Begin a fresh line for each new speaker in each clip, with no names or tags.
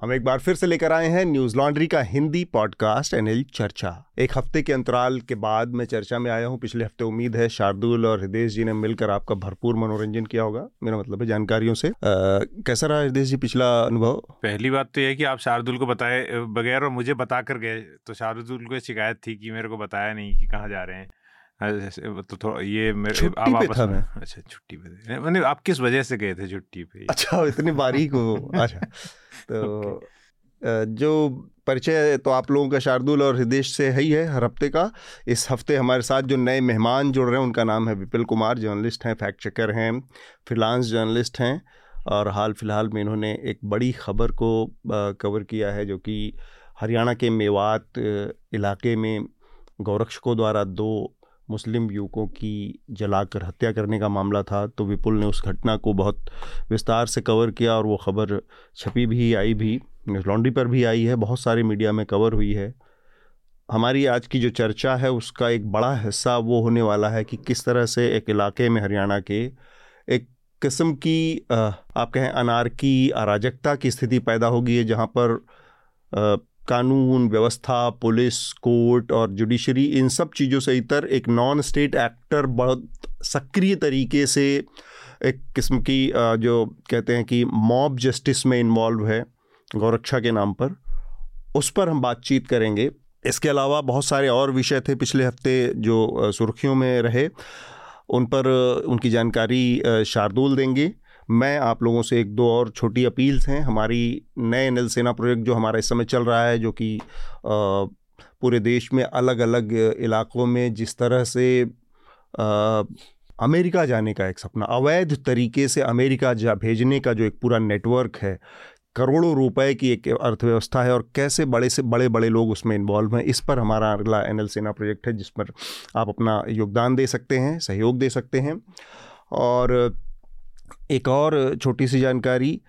हम एक बार फिर से लेकर आए हैं न्यूज़ लॉन्ड्री का हिंदी पॉडकास्ट एनएल चर्चा। एक हफ़्ते के अंतराल के बाद मैं चर्चा में आया हूँ। पिछले हफ़्ते उम्मीद है शार्दुल और हृदय जी ने मिलकर आपका भरपूर मनोरंजन किया होगा। मेरा मतलब है जानकारियों से। आ, कैसा रहा हृदय जी पिछला अनुभव?
पहली बात तो यह कि आप शार्दुल को बताए बगैर और मुझे बता कर गए तो शार्दुल को शिकायत थी कि मेरे को बताया नहीं कि कहाँ जा रहे हैं। तो थोड़ा ये मेरे
आप वापस मैं
अच्छा छुट्टी पे थे। मैंने आप किस वजह से गए थे छुट्टी पे?
अच्छा इतनी बारीक हो। अच्छा तो जो परिचय तो आप लोगों का शार्दुल और हृदय से है ही है हर हफ़्ते का। इस हफ़्ते हमारे साथ जो नए मेहमान जुड़ रहे हैं उनका नाम है विपिल कुमार जर्नलिस्ट हैं फैक्ट चेकर हैं फ्रीलांस जर्नलिस्ट हैं। और हाल फ़िलहाल में इन्होंने एक बड़ी खबर को कवर किया है जो कि हरियाणा के मेवात इलाके में गौरक्षकों द्वारा दो मुस्लिम युवकों की जलाकर हत्या करने का मामला था तो विपुल ने उस घटना को बहुत विस्तार से कवर किया और वो खबर छपी भी आई भी न्यूज़ लॉन्ड्री पर भी आई है, बहुत सारे मीडिया में कवर हुई है। हमारी आज की जो चर्चा है, उसका एक बड़ा हिस्सा वो होने वाला है कि किस तरह से एक इलाके में हरियाणा के एक किस्म की आप कहें अनारकी अराजकता की स्थिति पैदा होगी है जहाँ पर कानून, व्यवस्था, पुलिस, कोर्ट और जुडिशरी, इन सब चीज़ों से इतर एक नॉन स्टेट एक्टर बहुत सक्रिय तरीके से एक किस्म की जो कहते हैं कि मॉब जस्टिस में इन्वॉल्व है, गौरक्षा के नाम पर, उस पर हम बातचीत करेंगे। इसके अलावा बहुत सारे और विषय थे पिछले हफ़्ते जो सुर्खियों में रहे, उन पर उनकी जानकारी शार्दुल देंगे। मैं आप लोगों से एक दो और छोटी अपील्स हैं। हमारी नए नल सेना प्रोजेक्ट जो हमारा इस समय चल रहा है जो कि पूरे देश में अलग अलग इलाकों में जिस तरह से आ, अमेरिका जाने का एक सपना अवैध तरीके से अमेरिका जा भेजने का जो एक पूरा नेटवर्क है करोड़ों रुपए की एक अर्थव्यवस्था है और कैसे बड़े से बड़े बड़े लोग उसमें इन्वॉल्व हैं इस पर हमारा अगला एन एल सेना प्रोजेक्ट है जिस पर आप अपना योगदान दे सकते हैं सहयोग दे सकते हैं। और एक और छोटी सी जानकारी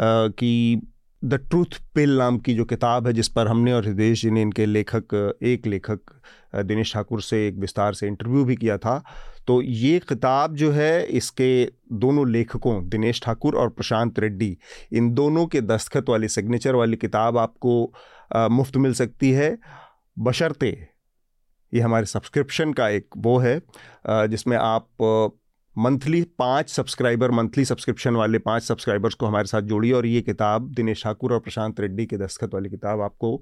कि द ट्रूथ पिल नाम की जो किताब है, जिस पर हमने और हृदय जी ने इनके लेखक, एक लेखक दिनेश ठाकुर से एक विस्तार से इंटरव्यू भी किया था। तो ये किताब जो है, इसके दोनों लेखकों, दिनेश ठाकुर और प्रशांत रेड्डी, इन दोनों के दस्तखत वाली सिग्नेचर वाली किताब आपको मुफ़्त मिल सकती है। बशर्ते, ये हमारे सब्सक्रिप्शन का एक वो है जिसमें आप मंथली पाँच सब्सक्राइबर, मंथली सब्सक्रिप्शन वाले पाँच सब्सक्राइबर्स को हमारे साथ जोड़िए और ये किताब दिनेश ठाकुर और प्रशांत रेड्डी के दस्तखत वाली किताब आपको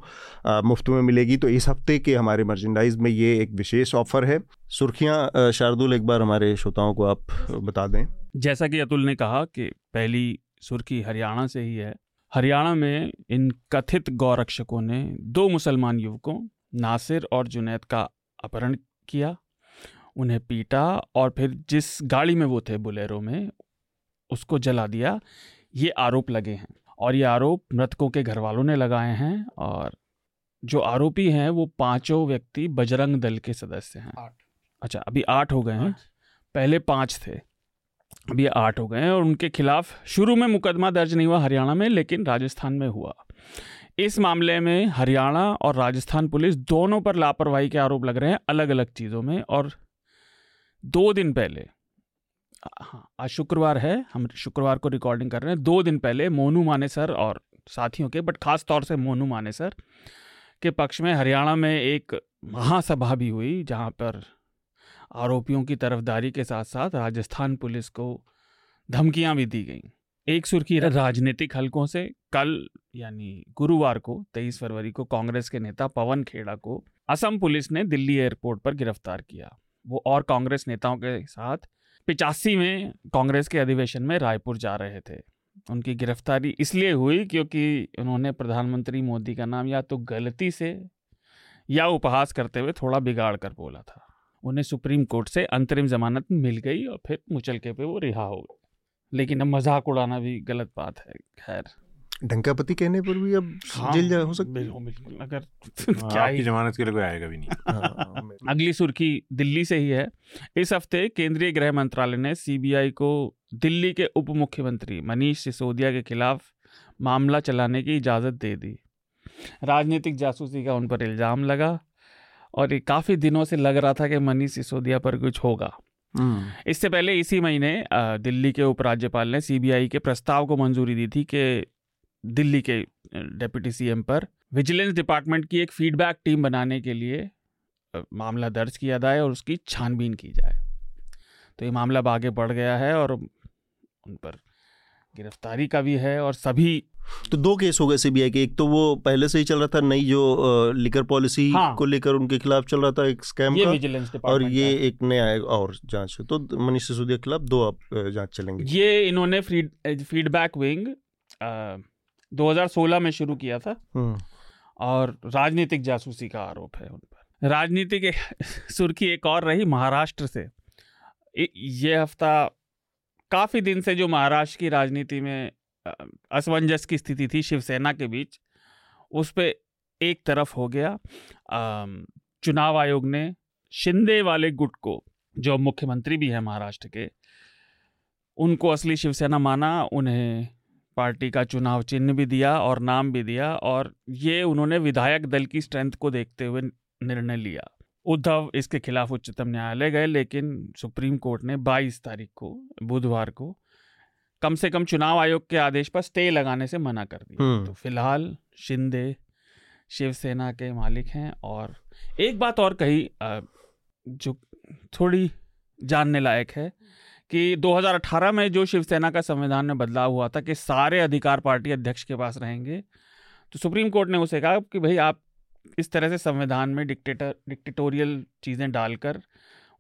मुफ़्त में मिलेगी। तो इस हफ़्ते के हमारे मर्चेंडाइज में ये एक विशेष ऑफ़र है। सुर्खियाँ शार्दुल, एक बार हमारे श्रोताओं को आप बता दें।
जैसा कि अतुल ने कहा कि पहली सुर्खी हरियाणा से ही है। हरियाणा में इन कथित गौरक्षकों ने दो मुसलमान युवकों, नासिर और जुनैद का अपहरण किया। उन्हें पीटा और फिर जिस गाड़ी में वो थे बुलेरो में उसको जला दिया। ये आरोप लगे हैं और ये आरोप मृतकों के घर वालों ने लगाए हैं और जो आरोपी हैं वो पाँचों व्यक्ति बजरंग दल के सदस्य हैं। अच्छा अभी आठ हो गए हैं। पहले पाँच थे। अभी आठ हो गए हैं और उनके खिलाफ शुरू में मुकदमा दर्ज नहीं हुआ हरियाणा में लेकिन राजस्थान में हुआ। इस मामले में हरियाणा और राजस्थान पुलिस दोनों पर लापरवाही के आरोप लग रहे हैं अलग अलग चीज़ों में और दो दिन पहले हाँ आज शुक्रवार है, हम शुक्रवार को रिकॉर्डिंग कर रहे हैं। दो दिन पहले मोनू माने सर और साथियों के बट खास तौर से मोनू माने सर के पक्ष में हरियाणा में एक महासभा भी हुई, जहाँ पर आरोपियों की तरफदारी के साथ साथ राजस्थान पुलिस को धमकियाँ भी दी गई। एक सुर्खी राजनीतिक हलकों से कल, यानी गुरुवार को 23 फरवरी को कांग्रेस के नेता पवन खेड़ा को असम पुलिस ने दिल्ली एयरपोर्ट पर गिरफ़्तार किया। वो और कांग्रेस नेताओं के साथ पिचासी में कांग्रेस के अधिवेशन में रायपुर जा रहे थे। उनकी गिरफ्तारी इसलिए हुई क्योंकि उन्होंने प्रधानमंत्री मोदी का नाम या तो गलती से या उपहास करते हुए थोड़ा बिगाड़ कर बोला था। उन्हें सुप्रीम कोर्ट से अंतरिम जमानत मिल गई और फिर मुचलके पे वो रिहा हो गए। लेकिन अब मज़ाक उड़ाना भी गलत बात है, खैर।
डंकापति कहने पर भी अब हाँ, जेल जा हो सकती
है। बिल्कुल अगर
हाँ, क्या ही जमानत के लिए कोई आएगा भी नहीं। हाँ,
अगली सुर्खी दिल्ली से ही है। इस हफ़्ते केंद्रीय गृह मंत्रालय ने सीबीआई को दिल्ली के उप मुख्यमंत्री मनीष सिसोदिया के खिलाफ मामला चलाने की इजाज़त दे दी। राजनीतिक जासूसी का उन पर इल्ज़ाम लगा और ये काफ़ी दिनों से लग रहा था कि मनीष सिसोदिया पर कुछ होगा।
हम्म,
इससे पहले इसी महीने दिल्ली के उपराज्यपाल ने सीबीआई के प्रस्ताव को मंजूरी दी थी कि दिल्ली के डिप्टी सीएम पर। विजिलेंस डिपार्टमेंट की एक फीडबैक टीम बनाने के लिए मामला दर्ज किया जाए और उसकी छानबीन की जाए। तो ये मामला अब आगे बढ़ गया है और उन पर गिरफ्तारी का भी है और सभी
तो दो केस हो गए सीबीआई के। एक तो वो पहले से ही चल रहा था नई जो लिकर पॉलिसी
हाँ।
को लेकर उनके खिलाफ चल रहा था एक स्कैम
ये
का। और ये एक नया और जाँच। तो मनीष सिसोदिया के खिलाफ दो अ, जाँच चलेंगे।
ये इन्होंने फीडबैक विंग 2016 में शुरू किया था।
हम्म,
और राजनीतिक जासूसी का आरोप है उन पर। राजनीतिक सुर्खी एक और रही महाराष्ट्र से। ये हफ़्ता काफ़ी दिन से जो महाराष्ट्र की राजनीति में असमंजस की स्थिति थी शिवसेना के बीच उस पर एक तरफ़ हो गया। चुनाव आयोग ने शिंदे वाले गुट को जो मुख्यमंत्री भी है महाराष्ट्र के उनको असली शिवसेना माना उन्हें पार्टी का चुनाव चिन्ह भी दिया और नाम भी दिया और ये उन्होंने विधायक दल की स्ट्रेंथ को देखते हुए निर्णय लिया उद्धव इसके खिलाफ उच्चतम न्यायालय गए लेकिन सुप्रीम कोर्ट ने 22 तारीख को बुधवार को कम से कम चुनाव आयोग के आदेश पर स्टे लगाने से मना कर दिया
हम्म।
तो फ़िलहाल शिंदे शिवसेना के मालिक हैं और एक बात और कही जो थोड़ी जानने लायक है कि 2018 में जो शिवसेना का संविधान में बदलाव हुआ था कि सारे अधिकार पार्टी अध्यक्ष के पास रहेंगे तो सुप्रीम कोर्ट ने उसे कहा कि भाई आप इस तरह से संविधान में डिक्टेटर, डिक्टेटोरियल चीज़ें डालकर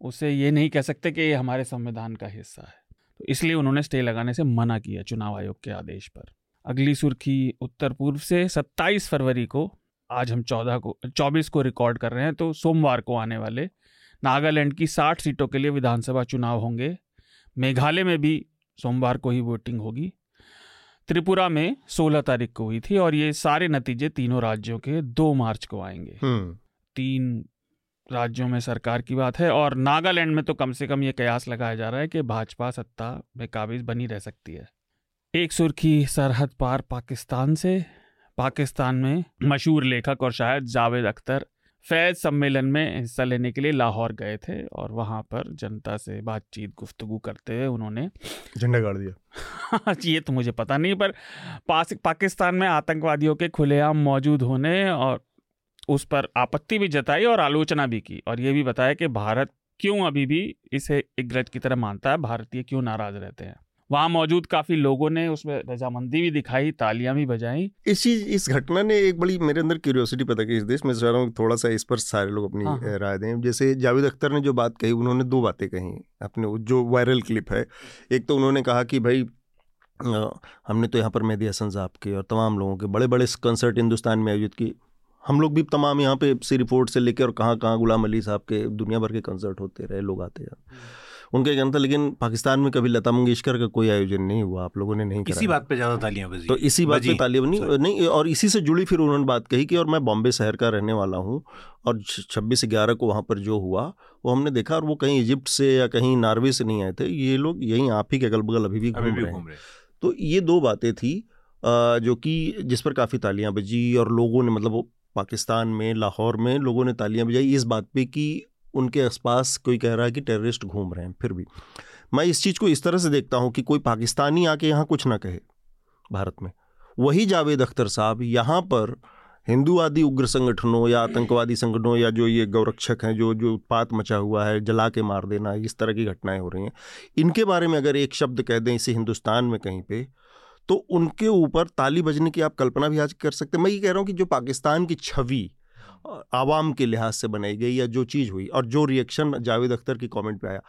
उसे ये नहीं कह सकते कि ये हमारे संविधान का हिस्सा है। तो इसलिए उन्होंने स्टे लगाने से मना किया चुनाव आयोग के आदेश पर। अगली सुर्खी उत्तर पूर्व से 27 फरवरी को, आज हम 14 को 24 को रिकॉर्ड कर रहे हैं तो सोमवार को आने वाले नागालैंड की 60 सीटों के लिए विधानसभा चुनाव होंगे। मेघालय में भी सोमवार को ही वोटिंग होगी। त्रिपुरा में 16 तारीख को हुई थी और ये सारे नतीजे तीनों राज्यों के 2 मार्च को आएँगे।
हम्म,
तीन राज्यों में सरकार की बात है और नागालैंड में तो कम से कम ये कयास लगाया जा रहा है कि भाजपा सत्ता में काबिज बनी रह सकती है। एक सुर्खी सरहद पार पाकिस्तान से। पाकिस्तान में मशहूर लेखक और शायद जावेद अख्तर फैज सम्मेलन में हिस्सा लेने के लिए लाहौर गए थे और वहाँ पर जनता से बातचीत गुफ्तगू करते हुए उन्होंने
झंडा गाड़ दिया।
ये तो मुझे पता नहीं पर पास पाकिस्तान में आतंकवादियों के खुलेआम मौजूद होने और उस पर आपत्ति भी जताई और आलोचना भी की और ये भी बताया कि भारत क्यों अभी भी इसे एक ग्रज की तरह मानता है भारतीय क्यों नाराज़ रहते हैं? वहाँ मौजूद काफ़ी लोगों ने उसमें रजामंदी भी दिखाई तालियाँ भी बजाई।
इस इस घटना ने एक बड़ी मेरे अंदर क्यूरियोसिटी पैदा की इस देश में। चाह रहा हूँ थोड़ा सा इस पर सारे लोग अपनी
हाँ, हाँ।
राय दें। जैसे जावेद अख्तर ने जो बात कही उन्होंने दो बातें कही अपने जो वायरल क्लिप है। एक तो उन्होंने कहा कि भाई हमने तो यहाँ पर मेहदी हसन साहब के और तमाम लोगों के बड़े बड़े कंसर्ट हिंदुस्तान में आयोजित की। हम लोग भी तमाम यहाँ पे सी रिपोर्ट से लेकर और कहाँ कहाँ गुलाम अली साहब के दुनिया भर के कंसर्ट होते रहे लोग आते हैं। उनका कहना था लेकिन पाकिस्तान में कभी लता मंगेशकर का कोई आयोजन नहीं हुआ आप लोगों ने नहीं
इसी बात पे ज़्यादा तालियाँ बजी।
तो इसी बात पे। तालियाँ बनी नहीं और इसी से जुड़ी फिर उन्होंने बात कही कि और मैं बॉम्बे शहर का रहने वाला हूँ और छब्बीस ग्यारह को वहाँ पर जो हुआ वो हमने देखा और वो कहीं इजिप्ट से या कहीं नॉर्वे से नहीं आए थे ये लोग यहीं आप ही के अगल बगल अभी भी घूम रहे हैं। तो ये दो बातें थी जो कि जिस पर काफ़ी तालियाँ बजी और लोगों ने मतलब पाकिस्तान में लाहौर में लोगों ने तालियाँ बजाई इस बात पे कि उनके आसपास कोई कह रहा है कि टेररिस्ट घूम रहे हैं, फिर भी। मैं इस चीज़ को इस तरह से देखता हूँ कि कोई पाकिस्तानी आके यहाँ कुछ ना कहे भारत में। वही जावेद अख्तर साहब यहाँ पर हिंदूवादी उग्र संगठनों या आतंकवादी संगठनों या जो ये गौरक्षक हैं, जो जो उत्पात मचा हुआ है, जला के मार देना, इस तरह की घटनाएँ हो रही हैं। इनके बारे में अगर एक शब्द कह दें इसे हिंदुस्तान में कहीं पे तो उनके ऊपर ताली बजने की आप कल्पना भी आज कर सकते हैं। मैं ये कह रहा हूँ कि जो पाकिस्तान की छवि आवाम के लिहाज से बनाई गई या जो चीज़ हुई और जो रिएक्शन जावेद अख्तर की कमेंट पे आया,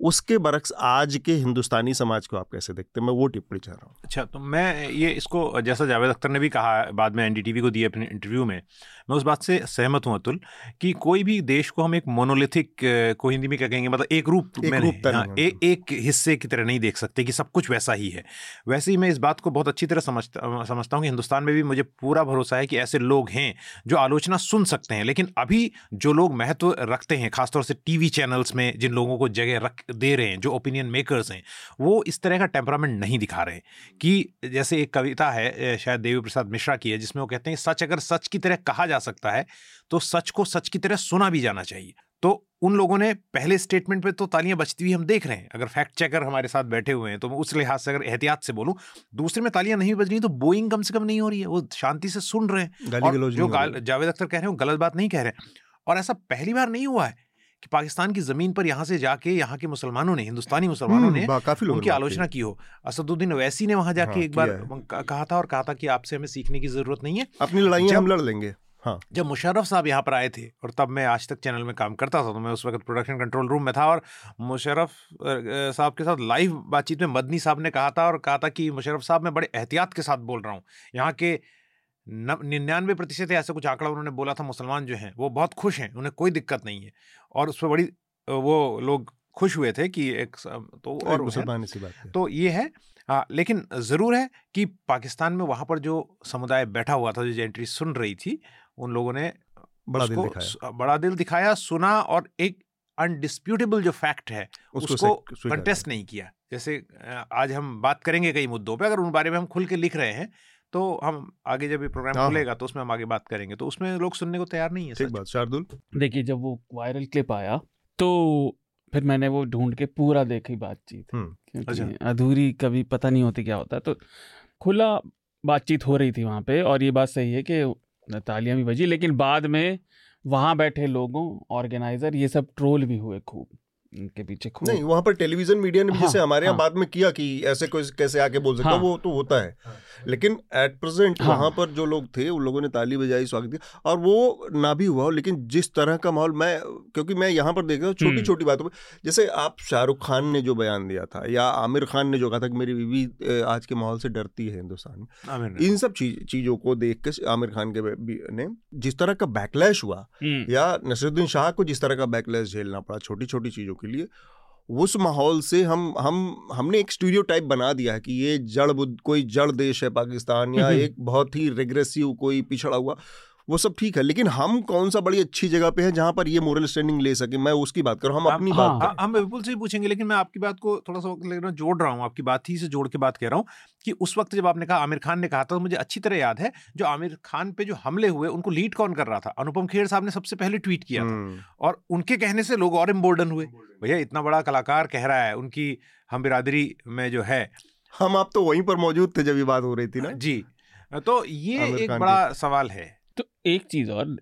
उसके बरक्स आज के हिंदुस्तानी समाज को आप कैसे देखते हैं? मैं वो टिप्पणी चाह रहा हूँ।
अच्छा तो मैं ये इसको, जैसा जावेद अख्तर ने भी कहा बाद में एनडीटीवी को दिए अपने इंटरव्यू में मैं उस बात से सहमत हूँ अतुल कि कोई भी देश को हम एक मोनोलिथिक को हिंदी में क्या कहेंगे मतलब एक रूप
एक
में नहीं, हाँ, ए, एक हिस्से की तरह नहीं देख सकते कि सब कुछ वैसा ही है। वैसे ही मैं इस बात को बहुत अच्छी तरह समझता समझता हूँ कि हिंदुस्तान में भी मुझे पूरा भरोसा है कि ऐसे लोग हैं जो आलोचना सुन सकते हैं लेकिन अभी जो लोग महत्व रखते हैं खासतौर से टीवी चैनल्स में जिन लोगों को जगह रख दे रहे हैं जो ओपिनियन मेकर्स हैं वो इस तरह का टेम्परामेंट नहीं दिखा रहे कि जैसे एक कविता है शायद देवी प्रसाद मिश्रा की है जिसमें वो कहते हैं सच अगर सच की तरह कहा जा सकता है तो सच को सच की तरह सुना भी जाना चाहिए। तो उन लोगों ने पहले स्टेटमेंट पे तो तालियाँ बचती हुई हम देख रहे हैं। अगर फैक्ट चेकर हमारे साथ बैठे हुए हैं तो मैं उस लिहाज से अगर एहतियात से बोलूँ दूसरे में तालियाँ नहीं बज रही तो बोइंग कम से कम नहीं हो रही है। वो शांति से सुन रहे हैं और जो जावेद अख्तर कह रहे हैं वो गलत बात नहीं कह रहे हैं। और ऐसा पहली बार नहीं हुआ है कि पाकिस्तान की ज़मीन पर यहाँ से जाके यहाँ के मुसलमानों ने हिंदुस्तानी मुसलमानों ने काफ़ी उनकी आलोचना की हो। असदुद्दीन वैसी ने वहाँ जाके हाँ, एक बार कहा था और कहा था कि आपसे हमें सीखने की ज़रूरत नहीं है।
अपनी लड़ाई हम लड़ लेंगे।
हाँ। जब मुशर्रफ साहब यहाँ पर आए थे और तब मैं आज तक चैनल में काम करता था तो मैं उस वक्त प्रोडक्शन कंट्रोल रूम में था और मुशर्रफ साहब के साथ लाइव बातचीत में मदनी साहब ने कहा था और कहा था कि मुशर्रफ साहब मैं बड़े एहतियात के साथ बोल रहा हूँ। यहाँ के निन्यानवे प्रतिशत ऐसा कुछ आंकड़ा उन्होंने बोला था मुसलमान जो हैं वो बहुत खुश हैं उन्हें कोई दिक्कत नहीं है। और उस पर बड़ी वो लोग खुश हुए थे कि एक तो और मुसलमान इसी बात तो ये है हाँ लेकिन ज़रूर है कि पाकिस्तान में वहाँ पर जो समुदाय बैठा हुआ था जो एंट्री सुन रही थी उन लोगों ने बड़ा दिल दिखाया। बड़ा दिल दिखाया सुना और एक अनडिस्प्यूटेबल जो फैक्ट है उसको, उसको कंटेस्ट नहीं किया। जैसे आज हम बात करेंगे कई मुद्दों पे अगर उन बारे में हम खुल के लिख रहे हैं तो हम आगे जब ये प्रोग्राम हाँ। खुलेगा तो उसमें हम आगे बात करेंगे। तो उसमें लोग सुनने को तैयार नहीं है
ठीक बात शार्दुल?
देखिए जब वो वायरल क्लिप आया तो फिर मैंने वो ढूंढ के पूरा देखी बातचीत। हम्म, अच्छा। अधूरी कभी पता नहीं होती क्या होता। तो खुला बातचीत हो रही थी वहाँ पे और ये बात सही है कि तालियाँ भी बजी, लेकिन बाद में वहाँ बैठे लोगों, ऑर्गेनाइजर, ये सब ट्रोल भी हुए खूब। के पीछे खूब
नहीं वहाँ पर टेलीविज़न मीडिया ने हाँ, जैसे हमारे यहाँ हाँ, बाद में किया कि ऐसे कोई कैसे आके बोल सकता हाँ, वो तो होता है। लेकिन एट प्रेजेंट हाँ, वहाँ पर जो लोग थे उन लोगों ने ताली बजाई स्वागत किया। और वो ना भी हुआ लेकिन जिस तरह का माहौल मैं क्योंकि मैं यहाँ पर देख रहा हूँ छोटी हम्म। छोटी बातों पर जैसे आप शाहरुख खान ने जो बयान दिया था या आमिर खान ने जो कहा था कि मेरी बीवी आज के माहौल से डरती है हिंदुस्तान में इन सब चीज़ों को देख के आमिर खान के ने जिस तरह का बैकलैश हुआ हम्म। या नसरुद्दीन शाह को जिस तरह का बैकलैश झेलना पड़ा छोटी छोटी चीज़ों के। लिए उस माहौल से हम हम हमने एक स्टूडियो टाइप बना दिया है कि ये जड़ कोई जड़ देश है पाकिस्तान या एक बहुत ही रेग्रेसिव कोई पिछड़ा हुआ। वो सब ठीक है लेकिन हम कौन सा बड़ी अच्छी जगह पे है जहाँ पर ये मोरल स्टैंडिंग ले सके? मैं उसकी बात करूँ हम अपनी हाँ, बात
हाँ, हम विपुल से ही पूछेंगे लेकिन मैं आपकी बात को थोड़ा सा जोड़ रहा हूँ आपकी बात ही से जोड़ के बात कह रहा हूँ कि उस वक्त जब आपने कहा आमिर खान ने कहा था तो मुझे अच्छी तरह याद है जो आमिर खान पे जो हमले हुए उनको लीड कौन कर रहा था? अनुपम खेर साहब ने सबसे पहले ट्वीट किया था। हम्म। और उनके कहने से लोग और इम्बोल्डन हुए। भैया इतना बड़ा कलाकार कह रहा है उनकी हम बिरादरी में जो है।
हम आप तो वहीं पर मौजूद थे जब ये बात हो रही थी ना?
जी तो ये एक बड़ा सवाल है।
तो एक चीज़ और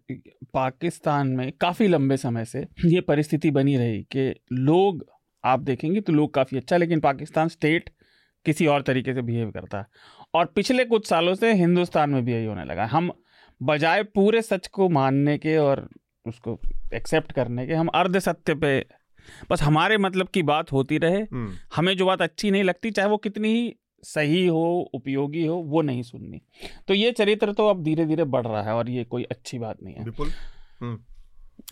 पाकिस्तान में काफ़ी लंबे समय से ये परिस्थिति बनी रही कि लोग आप देखेंगे तो लोग काफ़ी अच्छा लेकिन पाकिस्तान स्टेट किसी और तरीके से बिहेव करता है। और पिछले कुछ सालों से हिंदुस्तान में भी यही होने लगा हम बजाय पूरे सच को मानने के और उसको एक्सेप्ट करने के हम अर्ध सत्य पे बस हमारे मतलब की बात होती रहे। हम्म। हमें जो बात अच्छी नहीं लगती चाहे वो कितनी ही सही हो उपयोगी हो वो नहीं सुननी। तो ये चरित्र तो अब धीरे धीरे बढ़ रहा है और ये कोई अच्छी बात नहीं है।
विपुल? हम्म।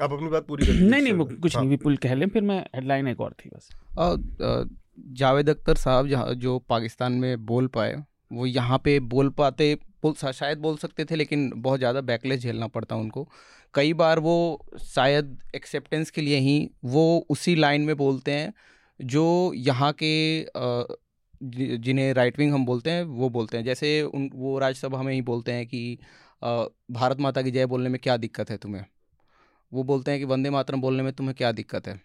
आप अपनी बात पूरी
नहीं नहीं कुछ हाँ। नहीं विपुल कह लें फिर मैं हेडलाइन एक और थी बस।
जावेद अख्तर साहब जहाँ जो पाकिस्तान में बोल पाए वो यहाँ पे बोल पाते बोल शायद बोल सकते थे लेकिन बहुत ज़्यादा बैकलेस झेलना पड़ता उनको। कई बार वो शायद एक्सेप्टेंस के लिए ही वो उसी लाइन में बोलते हैं जो यहाँ के जिन्हें राइट विंग हम बोलते हैं वो बोलते हैं। जैसे उन वो राज्यसभा में ही बोलते हैं कि भारत माता की जय बोलने में क्या दिक्कत है तुम्हें? वो बोलते हैं कि वंदे मातरम बोलने में तुम्हें क्या दिक्कत है?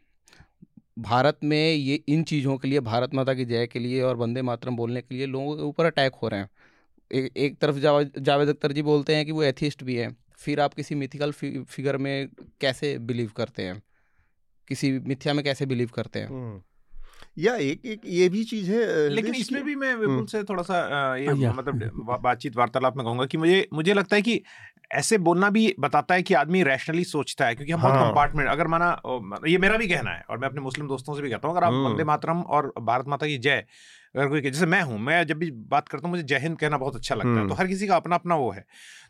भारत में ये इन चीज़ों के लिए भारत माता की जय के लिए और वंदे मातरम बोलने के लिए लोगों के ऊपर अटैक हो रहे हैं। ए, एक तरफ़ जावेद अख्तर जी बोलते हैं कि वो एथिस्ट भी हैं। फिर आप किसी मिथिकल फिगर में कैसे बिलीव करते हैं? किसी मिथ्या में कैसे बिलीव करते हैं? हम्म।
या एक एक ये भी चीज़ है
लेकिन इसमें भी मैं विपुल। से थोड़ा सा ये मतलब बातचीत वार्तालाप में कहूँगा कि मुझे मुझे लगता है कि ऐसे बोलना भी बताता है कि आदमी रैशनली सोचता है क्योंकि हम हाँ। बहुत कंपार्टमेंट अगर माना ये मेरा भी कहना है और मैं अपने मुस्लिम दोस्तों से भी कहता हूँ अगर आप। वंदे मातरम और भारत माता की जय अगर कोई जैसे मैं हूँ मैं जब भी बात करता हूँ मुझे जय हिंद कहना बहुत अच्छा लगता है तो। हर किसी का अपना अपना वो है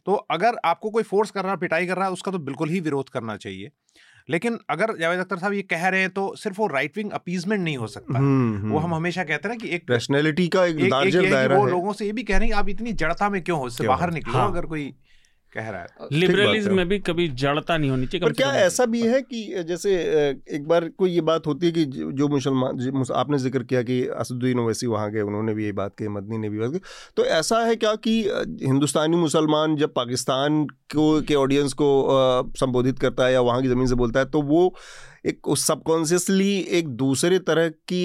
तो अगर आपको कोई फोर्स कर रहा है पिटाई कर रहा है उसका तो बिल्कुल ही विरोध करना चाहिए लेकिन अगर जावेद अख्तर साहब ये कह रहे हैं तो सिर्फ़ वो राइट विंग अपीजमेंट नहीं हो सकता हम्म, वो हम हम्म। हमेशा कहते हैं ना कि एक
पर्सनैलिटी का एक, एक, एक, एक वो
लोगों से ये भी कह रहे हैं आप इतनी जड़ता में क्यों हो इससे बाहर निकलो हाँ। अगर कोई कह रहा है।
लिबरलिज्म में भी कभी जड़ता नहीं होनी चाहिए
पर क्या ऐसा भी है कि जैसे एक बार कोई ये बात होती है कि जो मुसलमान आपने ज़िक्र किया कि असदुद्दीन ओवैसी वहाँ गए उन्होंने भी ये बात कही मदनी ने भी बात की तो ऐसा है क्या कि हिंदुस्तानी मुसलमान जब पाकिस्तान को के ऑडियंस को संबोधित करता है या वहाँ की ज़मीन से बोलता है तो वो एक सबकॉन्शियसली एक दूसरे तरह की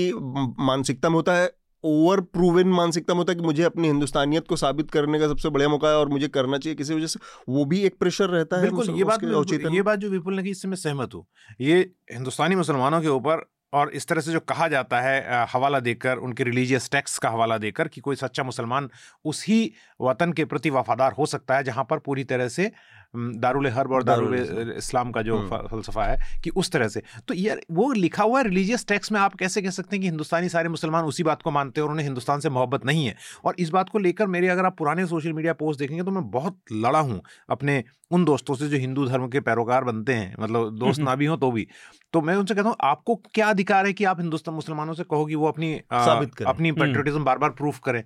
मानसिकता में होता है ओवर प्रूवन मानसिकता में होता है कि मुझे अपनी हिंदुस्तानियत को साबित करने का सबसे बढ़िया मौका है और मुझे करना चाहिए किसी वजह से वो भी एक प्रेशर रहता है
बिल्कुल ये बात ये बात जो विपुल ने की इससे मैं सहमत हूँ। ये हिंदुस्तानी मुसलमानों के ऊपर और इस तरह से जो कहा जाता है हवाला देकर उनके रिलीजियस टेक्स का हवाला देकर कि कोई सच्चा मुसलमान उसी वतन के प्रति वफादार हो सकता है जहाँ पर पूरी तरह से दारुल हर्ब और दारुल इस्लाम। का जो हम्म। फलसफा है कि उस तरह से। तो यार वो लिखा हुआ है रिलीजियस टेक्स्ट में आप कैसे कह सकते हैं कि हिंदुस्तानी सारे मुसलमान उसी बात को मानते हैं और उन्हें हिंदुस्तान से मोहब्बत नहीं है? और इस बात को लेकर मेरे अगर आप पुराने सोशल मीडिया पोस्ट देखेंगे तो मैं बहुत लड़ा हूँ अपने उन दोस्तों से जो हिंदू धर्म के पैरोकार बनते हैं। मतलब दोस्त ना भी हों तो भी। तो मैं उनसे कहता हूँ आपको क्या अधिकार है कि आप हिंदुस्तान मुसलमानों से कहो कि वो अपनी अपनी पेट्रोटिज्म बार बार प्रूफ करें?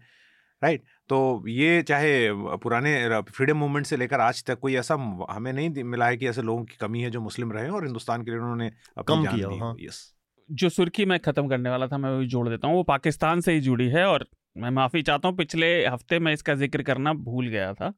राइट? तो ये चाहे पुराने फ्रीडम मूवमेंट से लेकर आज तक कोई ऐसा हमें नहीं मिला है कि ऐसे लोगों की कमी है जो मुस्लिम रहे और हिंदुस्तान के लिए उन्होंने
कम किया हाँ।
यस। जो सुर्खी मैं ख़त्म करने वाला था मैं वही जोड़ देता हूँ वो पाकिस्तान से ही जुड़ी है और मैं माफ़ी चाहता हूँ पिछले हफ़्ते में इसका ज़िक्र करना भूल गया था।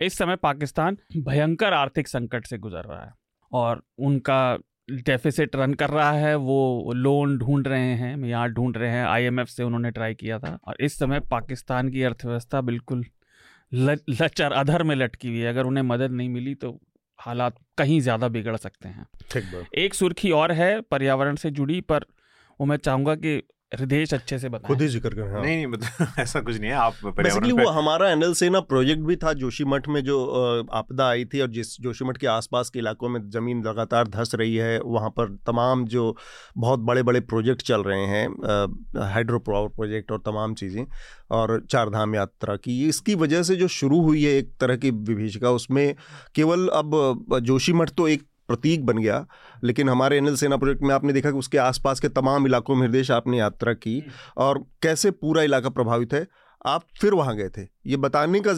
इस समय पाकिस्तान भयंकर आर्थिक संकट से गुजर रहा है और उनका डेफिसिट रन कर रहा है वो लोन ढूंढ रहे हैं यहाँ ढूंढ रहे हैं आईएमएफ से उन्होंने ट्राई किया था और इस समय पाकिस्तान की अर्थव्यवस्था बिल्कुल लचर अधर में लटकी हुई है। अगर उन्हें मदद नहीं मिली तो हालात कहीं ज़्यादा बिगड़ सकते हैं।
ठीक
एक सुर्खी और है पर्यावरण से जुड़ी पर वो मैं चाहूँगा कि हृदय अच्छे से
खुद ही ज़िक्र कर
हाँ। नहीं नहीं मतलब ऐसा कुछ नहीं है आप
बेसिकली वो हमारा एनएल सेना प्रोजेक्ट भी था जोशीमठ में जो आपदा आई थी और जिस जोशीमठ के आसपास के इलाकों में ज़मीन लगातार धस रही है वहाँ पर तमाम जो बहुत बड़े बड़े प्रोजेक्ट चल रहे हैं हाइड्रो पावर प्रोजेक्ट और तमाम चीज़ें और चार धाम यात्रा की इसकी वजह से जो शुरू हुई है एक तरह की विभीषिका उसमें केवल अब जोशीमठ तो एक प्रतीक बन गया। लेकिन हमारे एनएल सेना प्रोजेक्ट में आपने देखा कि उसके आसपास के तमाम इलाकों में निर्देश आपने यात्रा की। और कैसे पूरा इलाका प्रभावित है आप फिर वहाँ गए थे। ये बताने का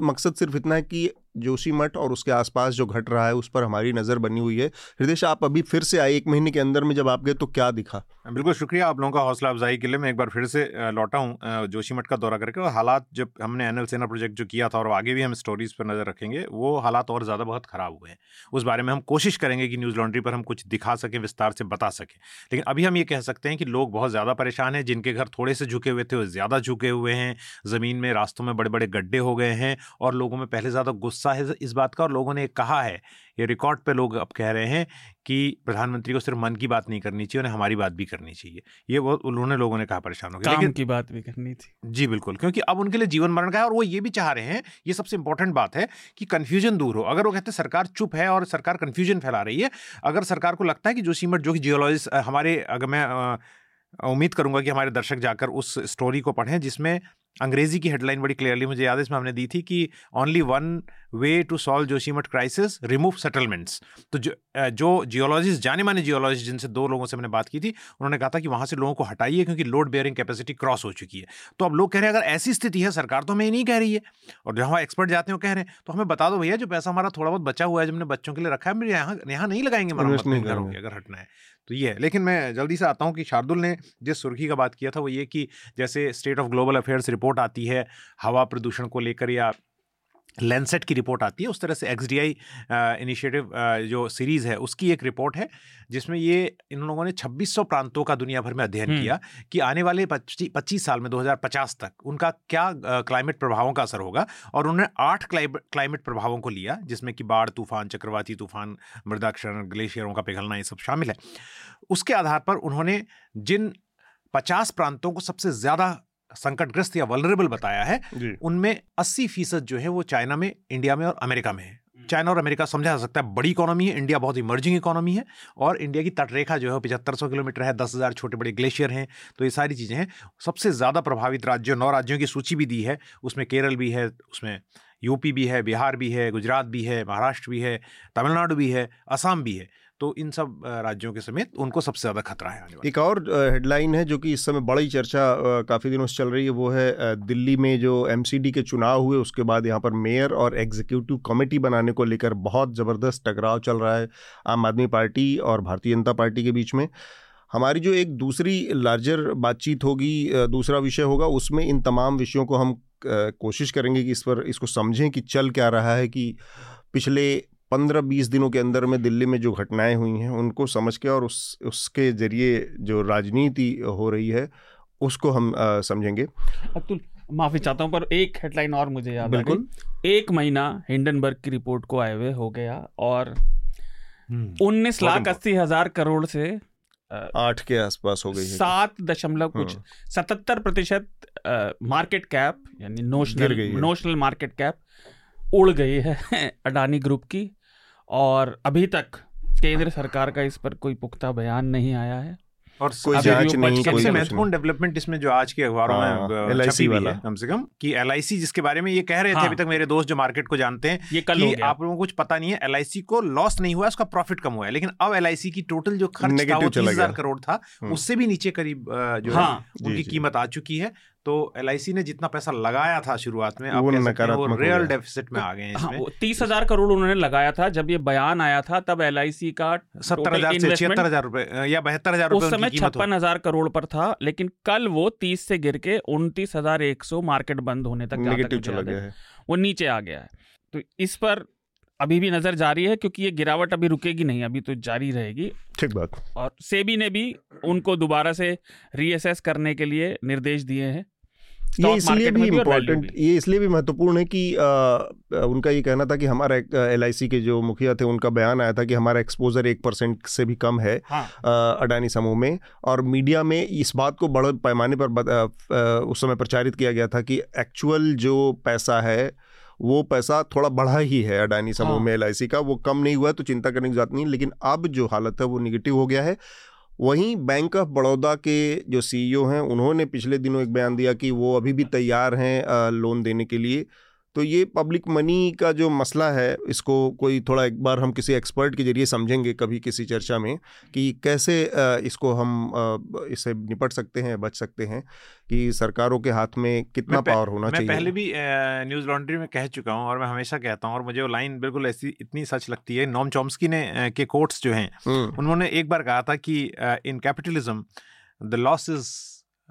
मकसद सिर्फ़ इतना है कि जोशी मठ और उसके आसपास जो घट रहा है, उस पर हमारी नज़र बनी हुई है। हृदय आप अभी फिर से आए एक महीने के अंदर में जब आप गए तो क्या दिखा?
बिल्कुल, शुक्रिया आप लोगों का हौसला अफजाई के लिए। मैं एक बार फिर से लौटा हूँ जोशी मठ का दौरा करके। और हालात जब हमने एनएल सेना प्रोजेक्ट जो किया था और आगे भी हम स्टोरीज पर नज़र रखेंगे, वो हालात और ज़्यादा बहुत ख़राब हुए हैं। उस बारे में हम कोशिश करेंगे कि न्यूज़ लॉन्ड्री पर हम कुछ दिखा सकें, विस्तार से बता सकें। लेकिन अभी हम ये कह सकते हैं कि लोग बहुत ज़्यादा परेशान हैं। जिनके घर थोड़े से झुके हुए थे, वो ज़्यादा झुके हुए हैं। ज़मीन में, रास्तों में बड़े बड़े गड्ढे हो गए हैं और लोगों में पहले ज़्यादा गुस्सा है इस बात का और लोगों ने कहा है। ये रिकॉर्ड पे लोग अब कह रहे हैं कि प्रधानमंत्री को सिर्फ़ मन की बात नहीं करनी चाहिए उन्हें हमारी बात भी करनी चाहिए। ये बहुत उन्होंने लोगों ने कहा परेशान हो
गया। लेकिन की बात भी करनी थी।
जी बिल्कुल क्योंकि अब उनके लिए जीवन मरण का है और वो ये भी चाह रहे हैं ये सबसे इंपॉर्टेंट बात है कि कन्फ्यूज़न दूर हो। अगर वो कहते हैं सरकार चुप है और सरकार कन्फ्यूज़न फैला रही है अगर सरकार को लगता है कि जोशीमठ जो कि जियोलॉजिस्ट हमारे अगर मैं उम्मीद करूँगा कि हमारे दर्शक जाकर उस स्टोरी को पढ़ें जिसमें अंग्रेज़ी की हेडलाइन बड़ी क्लियरली मुझे याद है इसमें हमने दी थी कि only one way to solve Joshimath crisis remove settlements तो जो जो जियोलॉजिस्ट जाने माने जियोलॉजिस्ट जिनसे दो लोगों से मैंने बात की थी उन्होंने कहा था कि वहाँ से लोगों को हटाइए क्योंकि लोड बेयरिंग कैपेसिटी क्रॉस हो चुकी है। तो अब लोग कह रहे हैं अगर ऐसी स्थिति है सरकार तो हमें नहीं कह रही है। और जहाँ एक्सपर्ट जाते हैं वो कह रहे हैं तो हमें बता दो भैया जो पैसा हमारा थोड़ा बहुत बचा हुआ है जो हमने बच्चों के लिए रखा है यहाँ यहाँ नहीं लगाएँगे मरम्मत अगर हटना है। तो ये है। लेकिन मैं जल्दी से आता हूँ कि शार्दुल ने जिस सुर्खी का बात किया था वो ये कि जैसे state of global affairs report आती है, हवा प्रदूषण को लेकर या लेंसेट की रिपोर्ट आती है उस तरह से एक्स डी आई इनिशिएटिव जो सीरीज़ है उसकी एक रिपोर्ट है जिसमें ये इन लोगों ने 2600 प्रांतों का दुनिया भर में अध्ययन हम्म। किया कि आने वाले 25 साल में 2050 तक उनका क्या क्लाइमेट प्रभावों का असर होगा और उन्होंने आठ क्लाइमेट प्रभावों को लिया जिसमें कि बाढ़ तूफ़ान चक्रवाती तूफ़ान मृदाक्षरण ग्लेशियरों का पिघलना ये सब शामिल है उसके आधार पर उन्होंने जिन पचास प्रांतों को सबसे ज़्यादा संकटग्रस्त या वलरेबल बताया है उनमें 80 फ़ीसद जो है वो चाइना में इंडिया में और अमेरिका में है। हम्म। चाइना और अमेरिका समझा जा सकता है बड़ी इकोनॉमी है इंडिया बहुत इमर्जिंग इकोनॉमी है और इंडिया की तटरेखा जो है पिछहत्तर सौ किलोमीटर है दस हज़ार छोटे बड़े ग्लेशियर हैं तो ये सारी चीज़ें हैं। सबसे ज़्यादा प्रभावित राज्य नौ राज्यों की सूची भी दी है उसमें केरल भी है उसमें यूपी भी है बिहार भी है गुजरात भी है महाराष्ट्र भी है तमिलनाडु भी है असम भी है। तो इन सब राज्यों के समेत उनको सबसे ज़्यादा खतरा है आने
एक और हेडलाइन है जो कि इस समय बड़ी चर्चा काफ़ी दिनों से चल रही है, वो है दिल्ली में जो एमसीडी के चुनाव हुए, उसके बाद यहाँ पर मेयर और एग्जीक्यूटिव कमेटी बनाने को लेकर बहुत ज़बरदस्त टकराव चल रहा है आम आदमी पार्टी और भारतीय जनता पार्टी के बीच में। हमारी जो एक दूसरी लार्जर बातचीत होगी दूसरा विषय होगा, उसमें इन तमाम विषयों को हम कोशिश करेंगे कि इस पर, इसको समझें कि चल क्या रहा है, कि पिछले पंद्रह बीस दिनों के अंदर में दिल्ली में जो घटनाएँ हुई हैं उनको समझ के और उस उसके ज़रिए जो राजनीति हो रही है उसको हम आ, समझेंगे।
अतुल माफ़ी चाहता हूँ पर एक हेडलाइन और मुझे याद
बिल्कुल।
एक महीना हिंडनबर्ग की रिपोर्ट को आए हुए हो गया और हम्म। उन्नीस लाख अस्सी हज़ार करोड़ से
आठ के आसपास हो गई
सात दशमलव कुछ हाँ। सतहत्तर प्रतिशत मार्केट कैप यानी नोशनल नोशनल मार्केट कैप उड़ गई है अडानी ग्रुप की। और अभी तक केंद्र सरकार का इस पर कोई पुख्ता बयान नहीं आया है।
और कोई जाँच नहीं कोई महत्वपूर्ण डेवलपमेंट इसमें जो आज के अखबारों में एल हाँ, वाला। कम से कम कि एल आई सी जिसके बारे में ये कह रहे थे हाँ। अभी तक मेरे दोस्त जो मार्केट को जानते हैं
ये कल
कि आप लोगों को कुछ पता नहीं है एलआईसी को लॉस नहीं हुआ उसका प्रॉफिट कम हुआ है। लेकिन अब एल आई सी की टोटल जो खर्च था वो तीस हज़ार करोड़ था हम्म। उससे भी नीचे करीब जो है हाँ। उनकी कीमत आ चुकी है। तो एलआईसी ने जितना पैसा लगाया था शुरुआत में वो नकारात्मक रियल डेफिसिट में आ गए हाँ,
तीस हज़ार करोड़ उन्होंने लगाया था। जब ये बयान आया था तब एलआईसी का
सत्तर हज़ार से छिहत्तर हज़ार रुपए या बहत्तर हज़ार
उस समय छप्पन हज़ार करोड़ पर था लेकिन कल वो तीस से गिर के उनतीस हज़ार एक सौ मार्केट बंद होने तक
नेगेटिव चला गया है।
वो नीचे आ गया है। तो इस पर अभी भी नज़र जारी है क्योंकि ये गिरावट अभी रुकेगी नहीं अभी तो जारी रहेगी।
ठीक बात।
और सेबी ने भी उनको दोबारा से रीअसेस करने के लिए निर्देश दिए हैं।
ये इसलिए भी इम्पोर्टेंट ये इसलिए भी महत्वपूर्ण है कि आ, उनका ये कहना था कि हमारा एल के जो मुखिया थे उनका बयान आया था कि हमारा एक्सपोजर एक परसेंट से भी कम है हाँ। अडानी समूह में और मीडिया में इस बात को बड़े पैमाने पर बद, आ, उस समय प्रचारित किया गया था कि एक्चुअल जो पैसा है वो पैसा थोड़ा बढ़ा ही है अडानी समूह हाँ। में एलआईसी का वो कम नहीं हुआ तो चिंता करने की ज़रूरत नहीं लेकिन अब जो हालत है वो निगेटिव हो गया है वहीं बैंक ऑफ़ बड़ौदा के जो सीईओ हैं, उन्होंने पिछले दिनों एक बयान दिया कि वो अभी भी तैयार हैं लोन देने के लिए। तो ये पब्लिक मनी का जो मसला है इसको कोई थोड़ा एक बार हम किसी एक्सपर्ट के ज़रिए समझेंगे कभी किसी चर्चा में कि कैसे इसको हम इससे निपट सकते हैं बच सकते हैं कि सरकारों के हाथ में कितना पावर होना
मैं
चाहिए
पहले भी न्यूज़ लॉन्ड्री में कह चुका हूँ और मैं हमेशा कहता हूँ और मुझे वो लाइन बिल्कुल ऐसी इतनी सच लगती है नॉम चॉम्स्की ने के कोर्ट्स जो हैं हम्म। उन्होंने एक बार कहा था कि in capitalism the loss is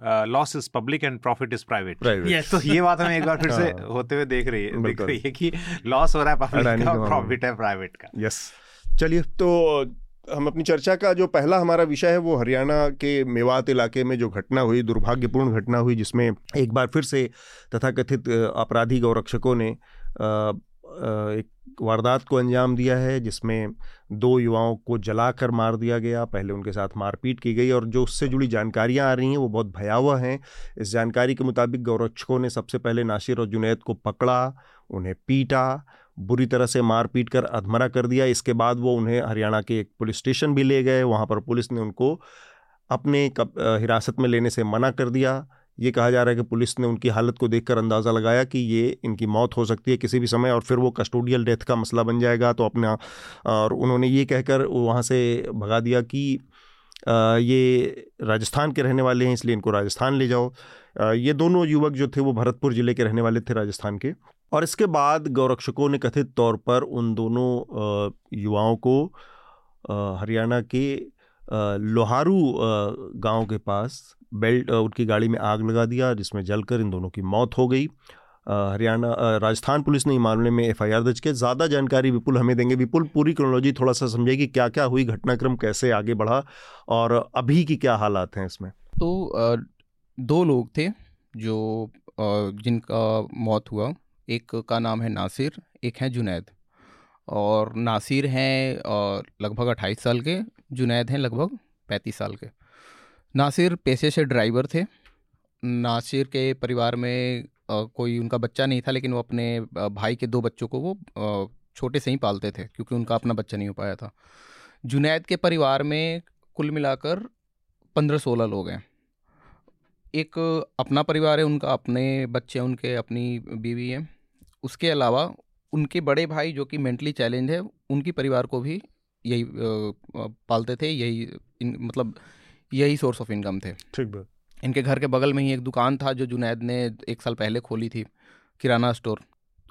loss is public and profit is private तो ये बात हमें एक बार फिर से हाँ। होते हुए देख रही है। देख रही है कि लॉस हो रहा है पब्लिक का प्रॉफिट है प्राइवेट का।
यस चलिए तो हम अपनी चर्चा का जो पहला हमारा विषय है वो हरियाणा के मेवात इलाके में जो घटना हुई दुर्भाग्यपूर्ण घटना हुई जिसमें एक बार फिर से तथाकथित अपराधी गौरक्षकों ने एक वारदात को अंजाम दिया है, जिसमें दो युवाओं को जलाकर मार दिया गया। पहले उनके साथ मारपीट की गई और जो उससे जुड़ी जानकारियाँ आ रही हैं, वो बहुत भयावह हैं। इस जानकारी के मुताबिक गौरक्षकों ने सबसे पहले नासिर और जुनैद को पकड़ा, उन्हें पीटा, बुरी तरह से मार पीट कर अधमरा कर दिया। इसके बाद वो उन्हें हरियाणा के एक पुलिस स्टेशन भी ले गए। वहाँ पर पुलिस ने उनको अपने हिरासत में लेने से मना कर दिया। ये कहा जा रहा है कि पुलिस ने उनकी हालत को देखकर अंदाज़ा लगाया कि ये इनकी मौत हो सकती है किसी भी समय और फिर वो कस्टोडियल डेथ का मसला बन जाएगा। तो अपना, और उन्होंने ये कहकर वहाँ से भगा दिया कि ये राजस्थान के रहने वाले हैं, इसलिए इनको राजस्थान ले जाओ। ये दोनों युवक जो थे वो भरतपुर ज़िले के रहने वाले थे राजस्थान के। और इसके बाद गौरक्षकों ने कथित तौर पर उन दोनों युवाओं को हरियाणा के लोहारू गाँव के पास बेल्ट उनकी गाड़ी में आग लगा दिया, जिसमें जलकर इन दोनों की मौत हो गई। हरियाणा राजस्थान पुलिस ने मामले में एफआईआर दर्ज किया। ज़्यादा जानकारी विपुल हमें देंगे। विपुल, पूरी क्रोनोलॉजी थोड़ा सा समझेगी क्या क्या हुई, घटनाक्रम कैसे आगे बढ़ा और अभी की क्या हालात हैं इसमें?
तो दो लोग थे जो जिनका मौत हुआ। एक का नाम है नासिर, एक है जुनैद। और नासिर हैं लगभग अट्ठाईस साल के। जुनैद हैं लगभग पैंतीस साल के। नासिर पेशे से ड्राइवर थे। नासिर के परिवार में कोई उनका बच्चा नहीं था, लेकिन वो अपने भाई के दो बच्चों को वो छोटे से ही पालते थे, क्योंकि उनका अपना बच्चा नहीं हो पाया था। जुनैद के परिवार में कुल मिलाकर पंद्रह सोलह लोग हैं। एक अपना परिवार है, उनका अपने बच्चे हैं, उनके अपनी बीवी है। उसके अलावा उनके बड़े भाई जो कि मेंटली चैलेंज है, उनकी परिवार को भी यही पालते थे यही इन, मतलब यही सोर्स ऑफ़ इनकम थे।
ठीक बात।
इनके घर के बगल में ही एक दुकान था जो जुनैद ने एक साल पहले खोली थी किराना स्टोर।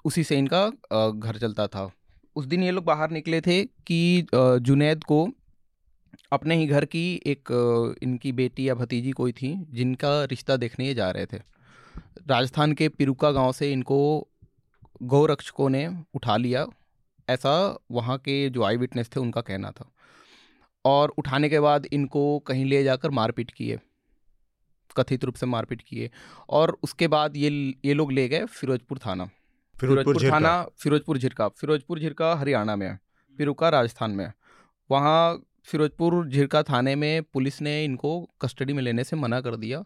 उसी से इनका घर चलता था। उस दिन ये लोग बाहर निकले थे कि जुनैद को अपने ही घर की एक इनकी बेटी या भतीजी कोई थी जिनका रिश्ता देखने ये जा रहे थे। राजस्थान के पिरुका गाँव से इनको गौरक्षकों ने उठा लिया। ऐसा वहाँ के जो आई विटनेस थे उनका कहना था। और उठाने के बाद इनको कहीं ले जाकर मारपीट किए कथित रूप से मारपीट किए। और उसके बाद ये ये लोग ले गए फिरोजपुर थाना। फिरोजपुर थाना फिरोजपुर झिरका। फिरोजपुर झिरका हरियाणा में है पिरुका राजस्थान में है। वहाँ फिरोजपुर झिरका थाने में पुलिस ने इनको कस्टडी में लेने से मना कर दिया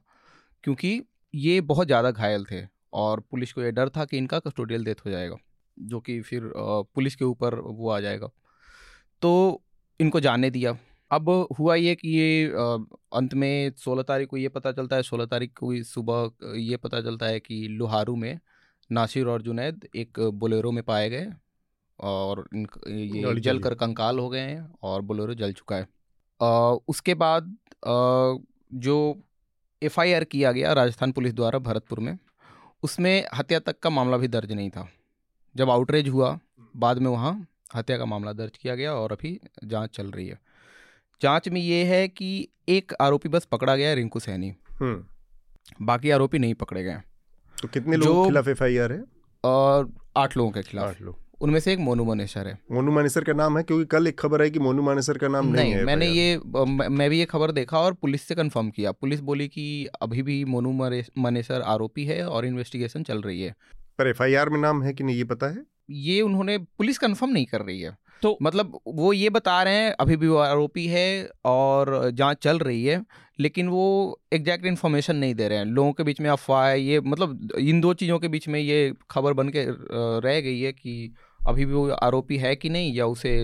क्योंकि ये बहुत ज़्यादा घायल थे और पुलिस को ये डर था कि इनका कस्टोडियल डेथ हो जाएगा। जो कि फिर पुलिस के ऊपर वो आ जाएगा। तो इनको जाने दिया। अब हुआ ये कि ये अंत में सोलह तारीख को ये पता चलता है सोलह तारीख को सुबह ये पता चलता है कि लोहारू में नासिर और जुनैद एक बोलेरो में पाए गए और इन ये जल कर कंकाल हो गए हैं और बोलेरो जल चुका है। अ, उसके बाद अ, जो एफआईआर किया गया राजस्थान पुलिस द्वारा भरतपुर में उसमें हत्या तक का मामला भी दर्ज नहीं था। जब आउटरेज हुआ बाद में वहाँ हत्या का मामला दर्ज किया गया और अभी जाँच चल रही है। जाँच में ये है कि एक आरोपी बस पकड़ा गया रिंकू सैनी।
हम्म।
बाकी आरोपी नहीं पकड़े गए।
तो कितने लोगों के खिलाफ एफ़ आई आर है?
और आठ लोगों के खिलाफ।
आठ लोग।
उनमें से एक मोनू मनेसर है।
मोनू मानेसर का नाम है क्योंकि कल एक खबर आई कि मोनू मानेसर का नाम नहीं,
नहीं
है
मैंने ये मैं भी ये खबर देखा और पुलिस से कंफर्म किया। पुलिस बोली कि अभी भी मोनू मनेसर आरोपी है और इन्वेस्टिगेशन चल रही है।
पर एफ़ आई आर में नाम है कि नहीं ये पता है?
ये उन्होंने पुलिस कंफर्म नहीं कर रही है।
तो
मतलब वो ये बता रहे हैं अभी भी वो आरोपी है और जाँच चल रही है लेकिन वो एग्जैक्ट इन्फॉर्मेशन नहीं दे रहे हैं। लोगों के बीच में अफवाह है ये मतलब इन दो चीज़ों के बीच में ये खबर बन के रह गई है कि अभी भी वो आरोपी है कि नहीं या उसे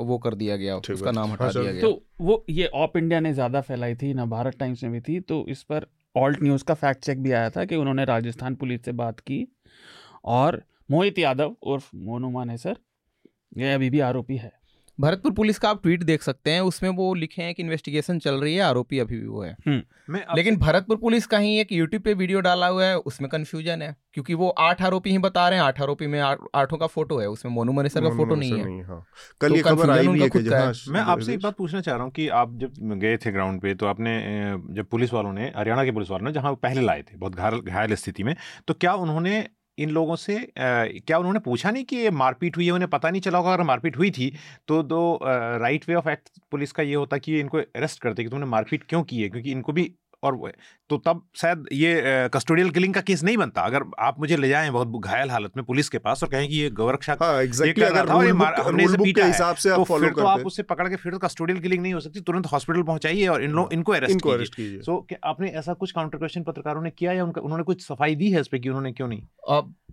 वो कर दिया गया उसका नाम हटा
हाँ,
दिया गया।
तो वो ये ऑप इंडिया ने ज़्यादा फैलाई थी ना भारत टाइम्स में भी थी तो इस पर ऑल्ट न्यूज़ का फैक्ट चेक भी आया था कि उन्होंने राजस्थान पुलिस से बात की और मोहित यादव उर्फ़ मोनू मानेसर ये अभी भी आरोपी है।
भरतपुर पुलिस का आप ट्वीट देख सकते हैं उसमें वो लिखे हैं कि इन्वेस्टिगेशन चल रही है आरोपी अभी भी वो है।
मैं
लेकिन भरतपुर पुलिस का ही एक यूट्यूब पे वीडियो डाला हुआ है उसमें कंफ्यूजन है क्योंकि वो आठ आरोपी ही बता रहे हैं आठ आरोपी में आठ- आठों का फ़ोटो है उसमें मोनू मनेसर का
मोनू
फ़ोटो नहीं है।
हाँ। कल
तो
ये खबर आई भी है
है।
मैं आपसे एक बात पूछना चाह रहा हूँ कि आप जब गए थे ग्राउंड पे तो आपने जब पुलिस वालों ने हरियाणा के पुलिस वालों ने जहाँ पहले लाए थे बहुत घायल स्थिति में तो क्या उन्होंने इन लोगों से आ, क्या उन्होंने पूछा नहीं कि ये मारपीट हुई है? उन्हें पता नहीं चला होगा अगर मारपीट हुई थी तो दो right way of act police का ये होता कि इनको अरेस्ट करते कि तुमने मारपीट क्यों की है? क्योंकि इनको भी और तो तब शायद ये कस्टोडियल किलिंग का केस नहीं बनता। अगर आप मुझे ले जाएँ बहुत घायल हालत में पुलिस के पास और कहें कि ये गौरक्षा
हाँ
रहा
अगर
था और ये मार- हमने इसे पीटा है।
हिसाब से
तो
आप फॉलो
फिर तो आप उससे पकड़ के फिर तो कस्टोडियल किलिंग नहीं हो सकती तुरंत हॉस्पिटल पहुंचाइए और इन लोग इनको अरेस्ट कीजिए। सो आपने ऐसा कुछ काउंटर क्वेश्चन पत्रकारों ने किया या उनका उन्होंने कुछ सफ़ाई दी है इस पे कि उन्होंने क्यों नहीं?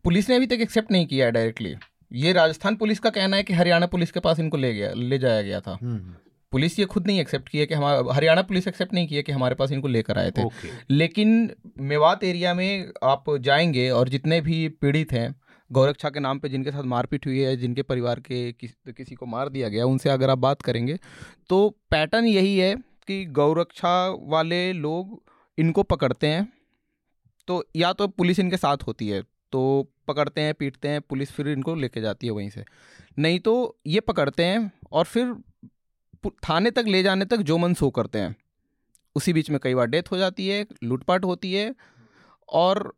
पुलिस ने अभी तक एक्सेप्ट नहीं किया है डायरेक्टली ये राजस्थान पुलिस का कहना है कि हरियाणा पुलिस के पास इनको ले गया ले जाया गया था। पुलिस ये खुद नहीं एक्सेप्ट किया कि हमारा हरियाणा पुलिस एक्सेप्ट नहीं किया कि हमारे पास इनको लेकर आए थे।
ओके
लेकिन मेवात एरिया में आप जाएँगे और जितने भी पीड़ित हैं गौरक्षा के नाम पे जिनके साथ मारपीट हुई है जिनके परिवार के किस, किसी को मार दिया गया उनसे अगर आप बात करेंगे तो पैटर्न यही है कि गौरक्षा वाले लोग इनको पकड़ते हैं तो या तो पुलिस इनके साथ होती है तो पकड़ते हैं पीटते हैं पुलिस फिर इनको लेके जाती है वहीं से। नहीं तो ये पकड़ते हैं और फिर थाने तक ले जाने तक जो मन सो करते हैं। उसी बीच में कई बार डेथ हो जाती है, लूटपाट होती है और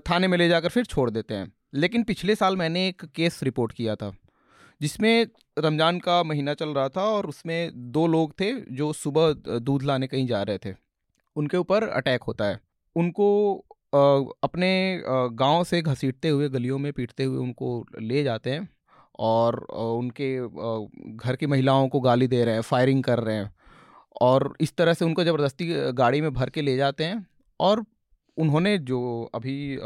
थाने में ले जाकर फिर छोड़ देते हैं। लेकिन पिछले साल मैंने एक केस रिपोर्ट किया था, जिसमें रमज़ान का महीना चल रहा था और उसमें दो लोग थे जो सुबह दूध लाने कहीं जा रहे थे। उनके ऊपर अटैक होता है। उनको अपने गाँव से घसीटते हुए, गलियों में पीटते हुए उनको ले जाते हैं। और उनके घर की महिलाओं को गाली दे रहे हैं फायरिंग कर रहे हैं। और इस तरह से उनको ज़बरदस्ती गाड़ी में भर के ले जाते हैं और उन्होंने जो अभी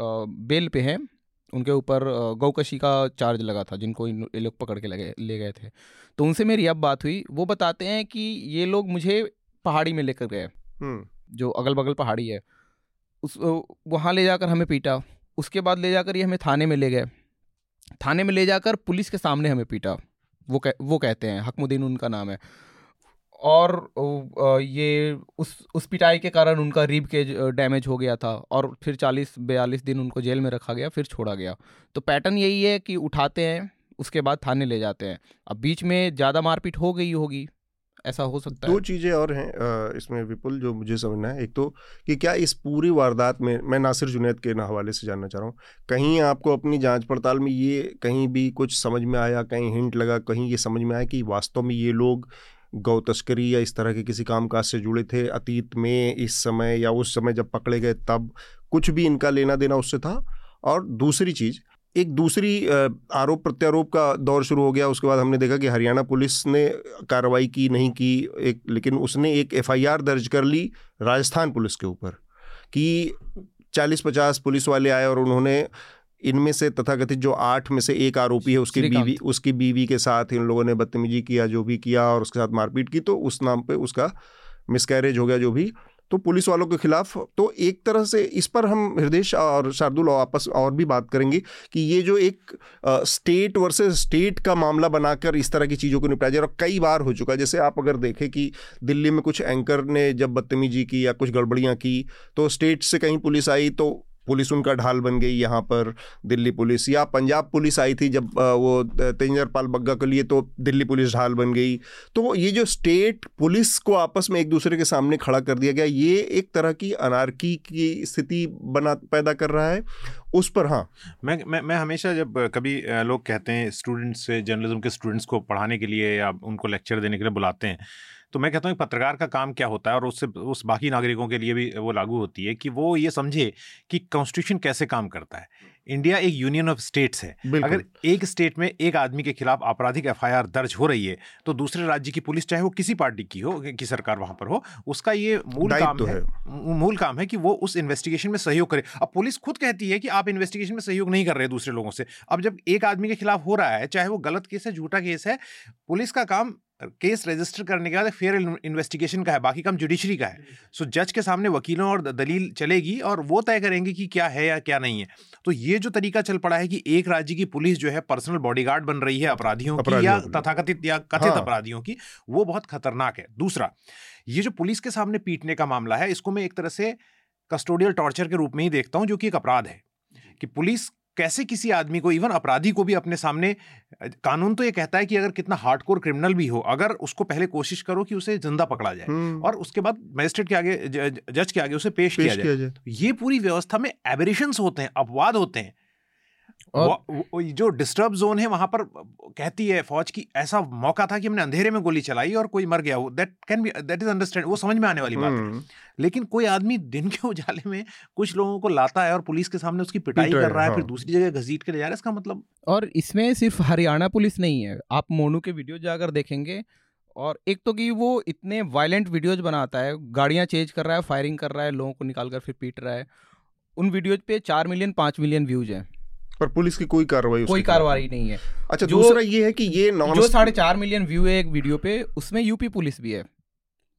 बेल पे हैं उनके ऊपर गौकशी का चार्ज लगा था जिनको इन ये लोग पकड़ के लगे ले गए थे। तो उनसे मेरी अब बात हुई वो बताते हैं कि ये लोग मुझे पहाड़ी में लेकर गए। जो अगल बगल पहाड़ी है। उस वहाँ ले जाकर हमें पीटा। उसके बाद ले जाकर ये हमें थाने में ले गए। थाने में ले जाकर पुलिस के सामने हमें पीटा। वो कह, वो कहते हैं हकमुद्दीन उनका नाम है। और ये उस उस पिटाई के कारण उनका रिब के डैमेज हो गया था और फिर चालीस बयालीस दिन उनको जेल में रखा गया फिर छोड़ा गया। तो पैटर्न यही है कि उठाते हैं उसके बाद थाने ले जाते हैं। अब बीच में ज़्यादा मारपीट हो गई होगी। ऐसा हो सकता
दो
है।
दो चीज़ें और हैं इसमें विपुल जो मुझे समझना है। एक तो कि क्या इस पूरी वारदात में मैं नासिर जुनैद के हवाले से जानना चाह रहा हूँ कहीं आपको अपनी जाँच पड़ताल में ये कहीं भी कुछ समझ में आया कहीं हिंट लगा कहीं ये समझ में आया कि वास्तव में ये लोग गौ तस्करी या इस तरह के किसी कामकाज से जुड़े थे अतीत में इस समय या उस समय जब पकड़े गए तब कुछ भी इनका लेना देना उससे था? और दूसरी चीज़ एक दूसरी आरोप प्रत्यारोप का दौर शुरू हो गया। उसके बाद हमने देखा कि हरियाणा पुलिस ने कार्रवाई की नहीं की एक लेकिन उसने एक एफआईआर दर्ज कर ली राजस्थान पुलिस के ऊपर कि चालीस पचास पुलिस वाले आए और उन्होंने इनमें से तथाकथित जो आठ में से एक आरोपी है उसकी बीवी उसकी बीवी के साथ इन लोगों ने बदतमीजी किया जो भी किया और उसके साथ मारपीट की तो उस नाम पे उसका मिसकैरेज हो गया जो भी तो पुलिस वालों के खिलाफ। तो एक तरह से इस पर हम हृदय और शार्दुल आपस और भी बात करेंगे कि ये जो एक स्टेट वर्सेस स्टेट का मामला बनाकर इस तरह की चीज़ों को निपटाया जा रहा और कई बार हो चुका है। जैसे आप अगर देखें कि दिल्ली में कुछ एंकर ने जब बदतमीजी की या कुछ गड़बड़ियाँ की तो स्टेट से कहीं पुलिस आई तो पुलिस उनका ढाल बन गई यहाँ पर दिल्ली पुलिस। या पंजाब पुलिस आई थी जब वो तेंजर पाल बग्गा के लिए तो दिल्ली पुलिस ढाल बन गई। तो ये जो स्टेट पुलिस को आपस में एक दूसरे के सामने खड़ा कर दिया गया, ये एक तरह की अनारकी की स्थिति बना, पैदा कर रहा है। उस पर हाँ।
मैं मैं मैं हमेशा जब कभी लोग कहते हैं स्टूडेंट्स जर्नलिज्म के स्टूडेंट्स को पढ़ाने के लिए या उनको लेक्चर देने के लिए बुलाते हैं तो मैं कहता हूँ कि पत्रकार का काम क्या होता है और उससे उस बाकी नागरिकों के लिए भी वो लागू होती है कि वो ये समझे कि कॉन्स्टिट्यूशन कैसे काम करता है। इंडिया एक यूनियन ऑफ़ स्टेट्स है। अगर एक स्टेट में एक आदमी के खिलाफ आपराधिक एफआईआर दर्ज हो रही है तो दूसरे राज्य की पुलिस चाहे वो किसी पार्टी की हो की सरकार वहाँ पर हो उसका ये मूल काम
दायित्व
है।
है।
मूल काम है कि वो उस इन्वेस्टिगेशन में सहयोग करे। अब पुलिस खुद कहती है कि आप इन्वेस्टिगेशन में सहयोग नहीं कर रहे दूसरे लोगों से। अब जब एक आदमी के खिलाफ हो रहा है चाहे वो गलत केस है झूठा केस है पुलिस का काम केस रजिस्टर करने के बाद फेयर इन्वेस्टिगेशन का है बाकी काम जुडिशरी का है। सो जज के सामने वकीलों और दलील चलेगी और वो तय करेंगे कि क्या है या क्या नहीं है। तो ये जो तरीका चल पड़ा है कि एक राज्य की पुलिस जो है पर्सनल बॉडीगार्ड बन रही है अपराधियों की या। तथाकथित या कथित
हाँ।
अपराधियों की वो बहुत खतरनाक है। दूसरा ये जो पुलिस के सामने पीटने का मामला है इसको मैं एक तरह से कस्टोडियल टॉर्चर के रूप में ही देखता हूँ जो कि एक अपराध है। कि पुलिस कैसे किसी आदमी को इवन अपराधी को भी अपने सामने कानून तो ये कहता है कि अगर कितना हार्डकोर क्रिमिनल भी हो अगर उसको पहले कोशिश करो कि उसे ज़िंदा पकड़ा जाए
हम्म,
और उसके बाद मजिस्ट्रेट के आगे जज के आगे उसे पेश,
पेश
किया जाए।
किया जाए।
ये पूरी व्यवस्था में एबरेशन होते हैं अपवाद होते हैं।
और
जो डिस्टर्ब जोन है वहाँ पर कहती है फौज की ऐसा मौका था कि हमने अंधेरे में गोली चलाई और कोई मर गया वो that can be that is understand वो समझ में आने वाली बात है।
हम्म,
लेकिन कोई आदमी दिन के उजाले में कुछ लोगों को लाता है और पुलिस के सामने उसकी पिटाई कर रहा है
है,
फिर। दूसरी जगह घसीट के ले जा रहा है इसका मतलब
और इसमें सिर्फ़ हरियाणा पुलिस नहीं है आप मोनू के वीडियो जाकर देखेंगे और एक तो कि वो इतने वायलेंट वीडियोज़ बनाता है गाड़ियाँ चेंज कर रहा है फायरिंग कर रहा है लोगों को निकाल कर फिर पीट रहा है उन वीडियोज़ पे चार मिलियन पाँच मिलियन व्यूज़ हैं।
पर पुलिस की कोई कार्रवाई
कोई कार्रवाई नहीं है।
अच्छा
जो-
दूसरा ये है कि ये नॉन
जो साढ़े चार मिलियन व्यू है एक वीडियो पे उसमें यूपी पुलिस भी है।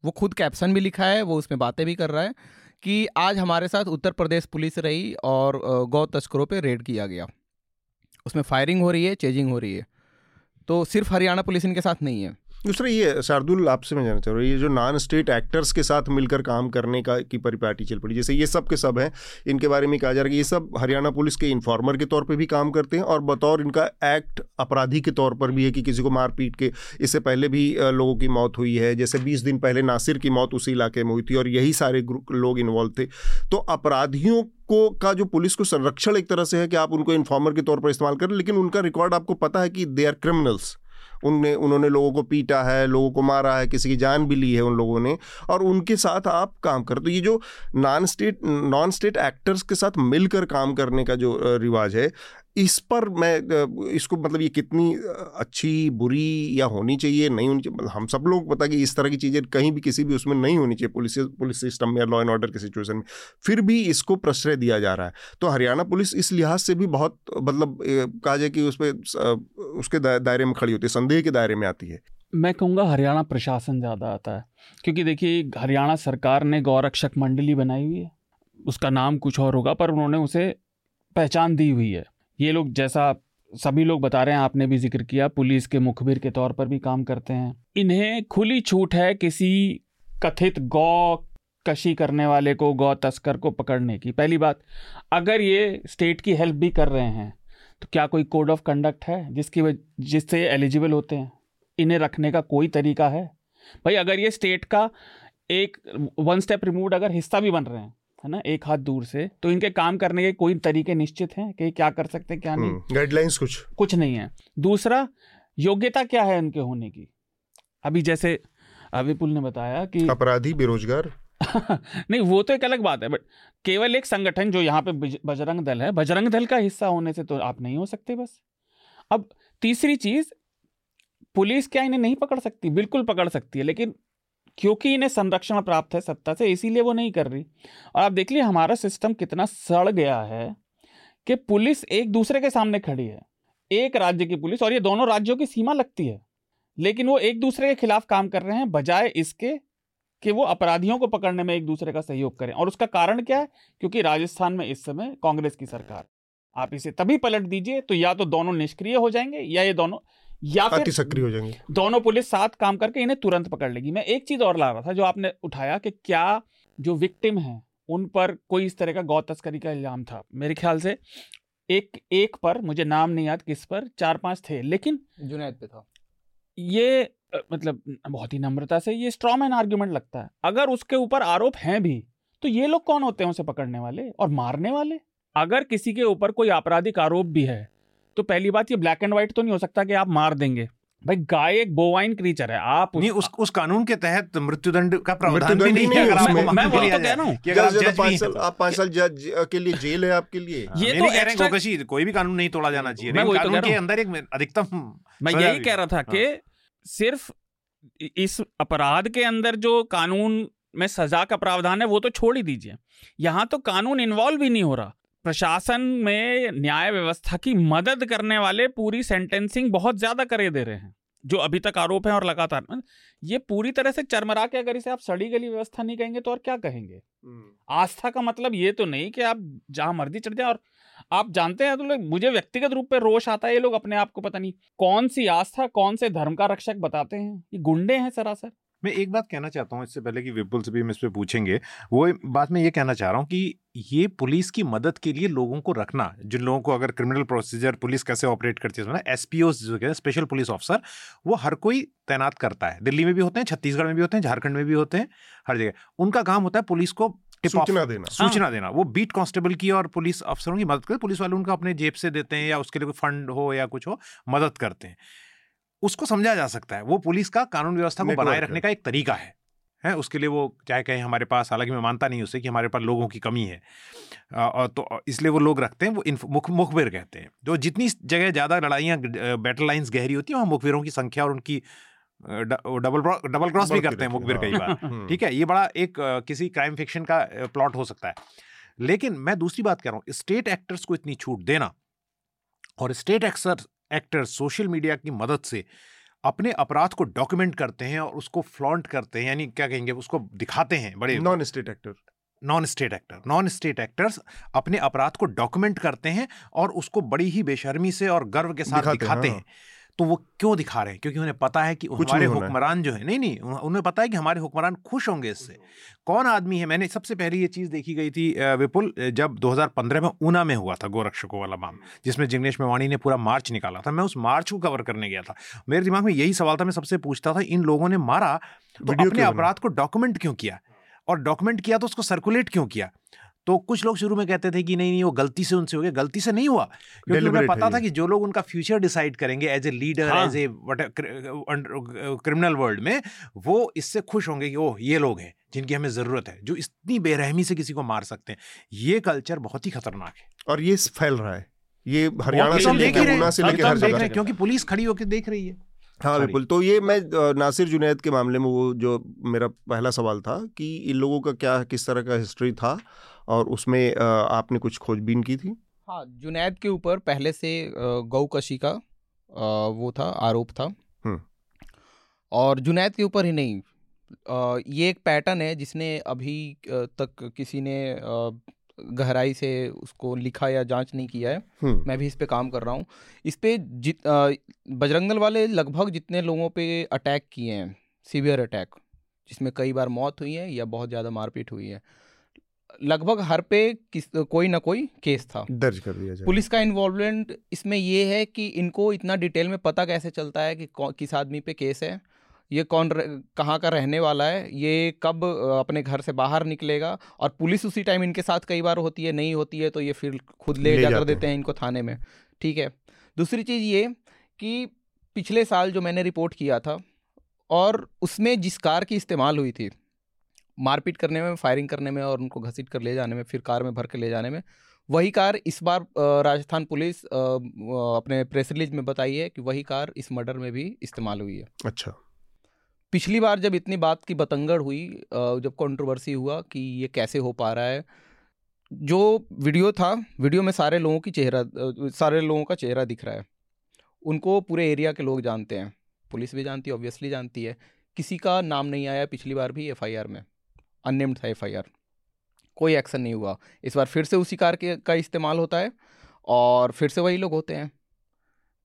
वो खुद कैप्शन भी लिखा है वो उसमें बातें भी कर रहा है कि आज हमारे साथ उत्तर प्रदेश पुलिस रही और गौ तस्करों पे रेड किया गया। उसमें फायरिंग हो रही है चेजिंग हो रही है। तो सिर्फ़ हरियाणा पुलिस इनके साथ नहीं है।
दूसरा ये, शार्दुल, आपसे मैं जानना चाह रहा हूँ, ये जो नॉन स्टेट एक्टर्स के साथ मिलकर काम करने का, की परिपाटी चल पड़ी, जैसे ये सब के सब हैं, इनके बारे में कहा जा रहा है ये सब हरियाणा पुलिस के इन्फॉर्मर के तौर पे भी काम करते हैं, और बतौर इनका एक्ट अपराधी के तौर पर भी है कि किसी को मार पीट के, इससे पहले भी लोगों की मौत हुई है, जैसे बीस दिन पहले नासिर की मौत उसी इलाके में हुई थी, और यही सारे ग्रुप लोग इन्वॉल्व थे। तो अपराधियों को, का जो पुलिस को संरक्षण एक तरह से है कि आप उनको इन्फॉर्मर के तौर पर इस्तेमाल करें लेकिन उनका रिकॉर्ड आपको पता है कि दे आर क्रिमिनल्स उनने, उन्होंने लोगों को पीटा है, लोगों को मारा है, किसी की जान भी ली है उन लोगों ने। और उनके साथ आप काम कर तो ये जो non state non state actors के साथ मिलकर काम करने का जो रिवाज है इस पर मैं इसको मतलब ये कितनी अच्छी, बुरी या होनी चाहिए, नहीं होनी चाहिए मतलब हम सब लोग पता कि इस तरह की चीज़ें कहीं भी किसी भी उसमें नहीं होनी चाहिए, पुलिस पुलिस सिस्टम या लॉ एंड ऑर्डर की सिचुएशन में। फिर भी इसको प्रश्रय दिया जा रहा है। तो हरियाणा पुलिस इस लिहाज से भी बहुत मतलब कहा जाए कि उस पर उसके दायरे में खड़ी होती है, संदेह के दायरे में आती है।
मैं कहूँगा हरियाणा प्रशासन ज़्यादा आता है, क्योंकि देखिए, हरियाणा सरकार ने गौरक्षक मंडली बनाई हुई है। उसका नाम कुछ और होगा, पर उन्होंने उसे पहचान दी हुई है। ये लोग जैसा सभी लोग बता रहे हैं, आपने भी ज़िक्र किया, पुलिस के मुखबिर के तौर पर भी काम करते हैं। इन्हें खुली छूट है किसी कथित गौ कशी करने वाले को, गौ तस्कर को पकड़ने की। पहली बात, अगर ये स्टेट की हेल्प भी कर रहे हैं तो क्या कोई कोड ऑफ़ कंडक्ट है जिसकी जिससे एलिजिबल होते हैं? इन्हें रखने का कोई तरीका है? भाई, अगर ये स्टेट का एक वन स्टेप रिमूव अगर हिस्सा भी बन रहे हैं है ना एक हाथ दूर से। तो इनके काम करने के कोई तरीके निश्चित हैं कि क्या कर सकते हैं क्या नहीं?
गाइडलाइंस कुछ?
कुछ नहीं है। दूसरा योग्यता क्या है इनके होने की? अभी जैसे विपुल ने बताया कि
अपराधी बेरोजगार?
नहीं वो तो एक अलग बात है बट केवल एक संगठन जो यहाँ पे बजरंग दल है बजरंग दल का हिस्सा होने से तो आप नहीं हो सकते बस। अब तीसरी चीज़ पुलिस क्या इन्हें नहीं पकड़ सकती? बिल्कुल पकड़ सकती है लेकिन क्योंकि इन्हें संरक्षण प्राप्त है, सत्ता से, इसीलिए वो नहीं कर रही। और आप देख लीजिए हमारा सिस्टम कितना सड़ गया है कि पुलिस एक दूसरे के सामने खड़ी है। एक राज्य की पुलिस, और ये दोनों राज्यों की सीमा लगती है। लेकिन वो एक दूसरे के खिलाफ काम कर रहे हैं, बजाय इसके कि वो अपराधियों को पकड़ने में एक दूसरे का सहयोग करें। और उसका कारण क्या है? क्योंकि राजस्थान में इस समय कांग्रेस की सरकार आप इसे तभी पलट दीजिए तो या तो दोनों निष्क्रिय हो जाएँगे, या ये दोनों या फिर
सक्रिय हो जाएँगे।
दोनों पुलिस साथ काम करके इन्हें तुरंत पकड़ लेगी। मैं एक चीज़ और ला रहा था जो आपने उठाया कि क्या जो विक्टिम है उन पर कोई इस तरह का गौ तस्करी का इल्ज़ाम था। मेरे ख्याल से एक एक पर मुझे नाम नहीं याद किस पर चार पाँच थे लेकिन
जुनैद पे था।
ये मतलब बहुत ही नम्रता से ये स्ट्रॉमैन आर्ग्यूमेंट लगता है। अगर उसके ऊपर आरोप हैं भी तो ये लोग कौन होते हैं उसे पकड़ने वाले और मारने वाले? अगर किसी के ऊपर कोई आपराधिक आरोप भी है तो पहली बात ये ब्लैक एंड व्हाइट तो नहीं हो सकता कि आप मार देंगे। भाई गाय एक बोवाइन क्रीचर है आप
उस, नहीं उस उस कानून के तहत मृत्युदंड का प्रावधान भी नहीं है
अगर मैं, मैं वो तो कह रहा हूँ कि अगर आप पाँच साल आप पाँच साल जज के लिए जेल है आपके लिए?
ये तो कह रहे हैं कोई भी कानून नहीं तोड़ा जाना चाहिए। मैं तो कानून के अंदर एक अधिकतम
मैं यही कह रहा था कि सिर्फ़ इस अपराध के अंदर जो कानून में सजा का प्रावधान है वो तो छोड़ ही दीजिए। यहाँ तो कानून इन्वॉल्व ही नहीं हो रहा। प्रशासन में न्याय व्यवस्था की मदद करने वाले पूरी सेंटेंसिंग बहुत ज़्यादा करे दे रहे हैं जो अभी तक आरोप है और लगातार। ये पूरी तरह से चरमरा के अगर इसे आप सड़ी गली व्यवस्था नहीं कहेंगे तो और क्या कहेंगे? हम्म। आस्था का मतलब ये तो नहीं कि आप जहाँ मर्ज़ी चढ़ जाए और आप जानते हैं तो लोग मुझे व्यक्तिगत रूप पे रोष आता है ये लोग अपने आप को पता नहीं कौन सी आस्था कौन से धर्म का रक्षक बताते हैं? ये गुंडे हैं सरासर।
मैं एक बात कहना चाहता हूँ इससे पहले कि विपुल से भी हम इस पर पूछेंगे। वो बात मैं ये कहना चाह रहा हूँ कि ये पुलिस की मदद के लिए लोगों को रखना जिन लोगों को अगर क्रिमिनल प्रोसीजर पुलिस कैसे ऑपरेट करती है एस पी ओ जो है स्पेशल पुलिस ऑफिसर वो हर कोई तैनात करता है। दिल्ली में भी होते हैं छत्तीसगढ़ में भी होते हैं झारखंड में भी होते हैं हर जगह। उनका काम होता है पुलिस को
सूचना देना।
सूचना हाँ। देना। वो बीट कांस्टेबल की और पुलिस अफसरों की मदद करते पुलिस वाले उनका अपने जेब से देते हैं या उसके लिए कोई फंड हो या कुछ हो मदद करते हैं। उसको समझा जा सकता है। वो पुलिस का कानून व्यवस्था को बनाए रखने का एक तरीका है। है? उसके लिए वो चाहे कहें हमारे पास हालाँकि मैं मानता नहीं उससे कि हमारे पास लोगों की कमी है। और तो इसलिए वो लोग रखते हैं वो मुख मुखबिर कहते हैं। जो जितनी जगह ज़्यादा लड़ाइयाँ बैटल लाइन्स गहरी होती हैं वहाँ मुखबिरों की संख्या और उनकी डबल डबल क्रॉस भी करते हैं मुखबिर कई बार। हम्म। ठीक है? ये बड़ा एक किसी क्राइम फिक्शन का प्लॉट हो सकता है। लेकिन मैं दूसरी बात कह रहा हूँ स्टेट एक्टर्स को इतनी छूट देना और state actor actors social media की मदद से अपने अपराध को डॉक्यूमेंट करते हैं और उसको फ्लॉन्ट करते हैं यानी क्या कहेंगे उसको दिखाते हैं बड़े
non state actor
non state actor non state actors अपने अपराध को डॉक्यूमेंट करते हैं और उसको बड़ी ही बेशर्मी से और गर्व के साथ दिखाते, दिखाते हैं। हाँ। तो वो क्यों दिखा रहे हैं? क्योंकि उन्हें पता है कि हमारे हुक्मरान जो है नहीं नहीं उन्हें पता है कि हमारे हुक्मरान खुश होंगे इससे। कौन आदमी है? मैंने सबसे पहले ये चीज़ देखी गई थी विपुल जब 2015 में ऊना में हुआ था गोरक्षकों वाला मामला जिसमें जिग्नेश मेवाणी ने पूरा मार्च निकाला था। मैं उस मार्च को कवर करने गया था। मेरे दिमाग में यही सवाल था मैं सबसे पूछता था इन लोगों ने मारा तो अपने अपराध को डॉक्यूमेंट क्यों किया? और डॉक्यूमेंट किया तो उसको सर्कुलेट क्यों किया? तो कुछ लोग शुरू में कहते थे कि नहीं नहीं वो गलती से उनसे हो गया गलती से नहीं हुआ। क्योंकि उन्हें पता था कि जो लोग उनका फ्यूचर डिसाइड करेंगे as a leader as a criminal world में वो इससे खुश होंगे कि ओह ये लोग हैं जिनकी हमें ज़रूरत है जो इतनी बेरहमी से किसी को मार सकते हैं। ये कल्चर बहुत ही खतरनाक है।
और ये फैल रहा है। ये हरियाणा से लेकर से लेकर हर जगह
क्योंकि पुलिस खड़ी होकर देख रही है।
हाँ बिल्कुल। तो ये मैं नासिर जुनैद के मामले में वो जो मेरा पहला सवाल था कि इन लोगों का क्या किस तरह का हिस्ट्री था? और उसमें आपने कुछ खोजबीन की थी?
हाँ जुनैद के ऊपर पहले से गौकशी का वो था आरोप था। हम्म। और जुनैद के ऊपर ही नहीं। ये एक पैटर्न है जिसने अभी तक किसी ने गहराई से उसको लिखा या जाँच नहीं किया है। मैं भी इस पे काम कर रहा हूँ। इस पे जित बजरंग दल वाले लगभग जितने लोगों पे अटैक किए हैं सीवियर अटैक जिसमें कई बार मौत हुई है या बहुत ज़्यादा मारपीट हुई है लगभग हर पे किस कोई ना कोई केस था।
दर्ज कर दिया जाए
पुलिस का इन्वॉल्वमेंट इसमें ये है कि इनको इतना डिटेल में पता कैसे चलता है कि किस आदमी पे केस है ये कौन कहाँ का रहने वाला है ये कब अपने घर से बाहर निकलेगा और पुलिस उसी टाइम इनके साथ कई बार होती है नहीं होती है तो ये फिर खुद ले,
ले
जाकर
जाते
देते हैं इनको थाने में। ठीक है? दूसरी चीज़ ये कि पिछले साल जो मैंने रिपोर्ट किया था और उसमें जिस कार की इस्तेमाल हुई थी मारपीट करने में फायरिंग करने में और उनको घसीट कर ले जाने में फिर कार में भर कर ले जाने में। वही कार इस बार राजस्थान पुलिस अपने प्रेस रिलीज़ में बताई है कि वही कार इस मर्डर में भी इस्तेमाल हुई है।
अच्छा।
पिछली बार जब इतनी बात की बतंगड़ हुई जब कंट्रोवर्सी हुआ कि ये कैसे हो पा रहा है जो वीडियो था वीडियो में सारे लोगों की चेहरा सारे लोगों का चेहरा दिख रहा है। उनको पूरे एरिया के लोग जानते हैं। पुलिस भी जानती है ऑब्वियसली जानती है। किसी का नाम नहीं आया पिछली बार भी एफआईआर में। अननेम्ड था एफआईआर कोई एक्शन नहीं हुआ। इस बार फिर से उसी कार के, का इस्तेमाल होता है और फिर से वही लोग होते हैं।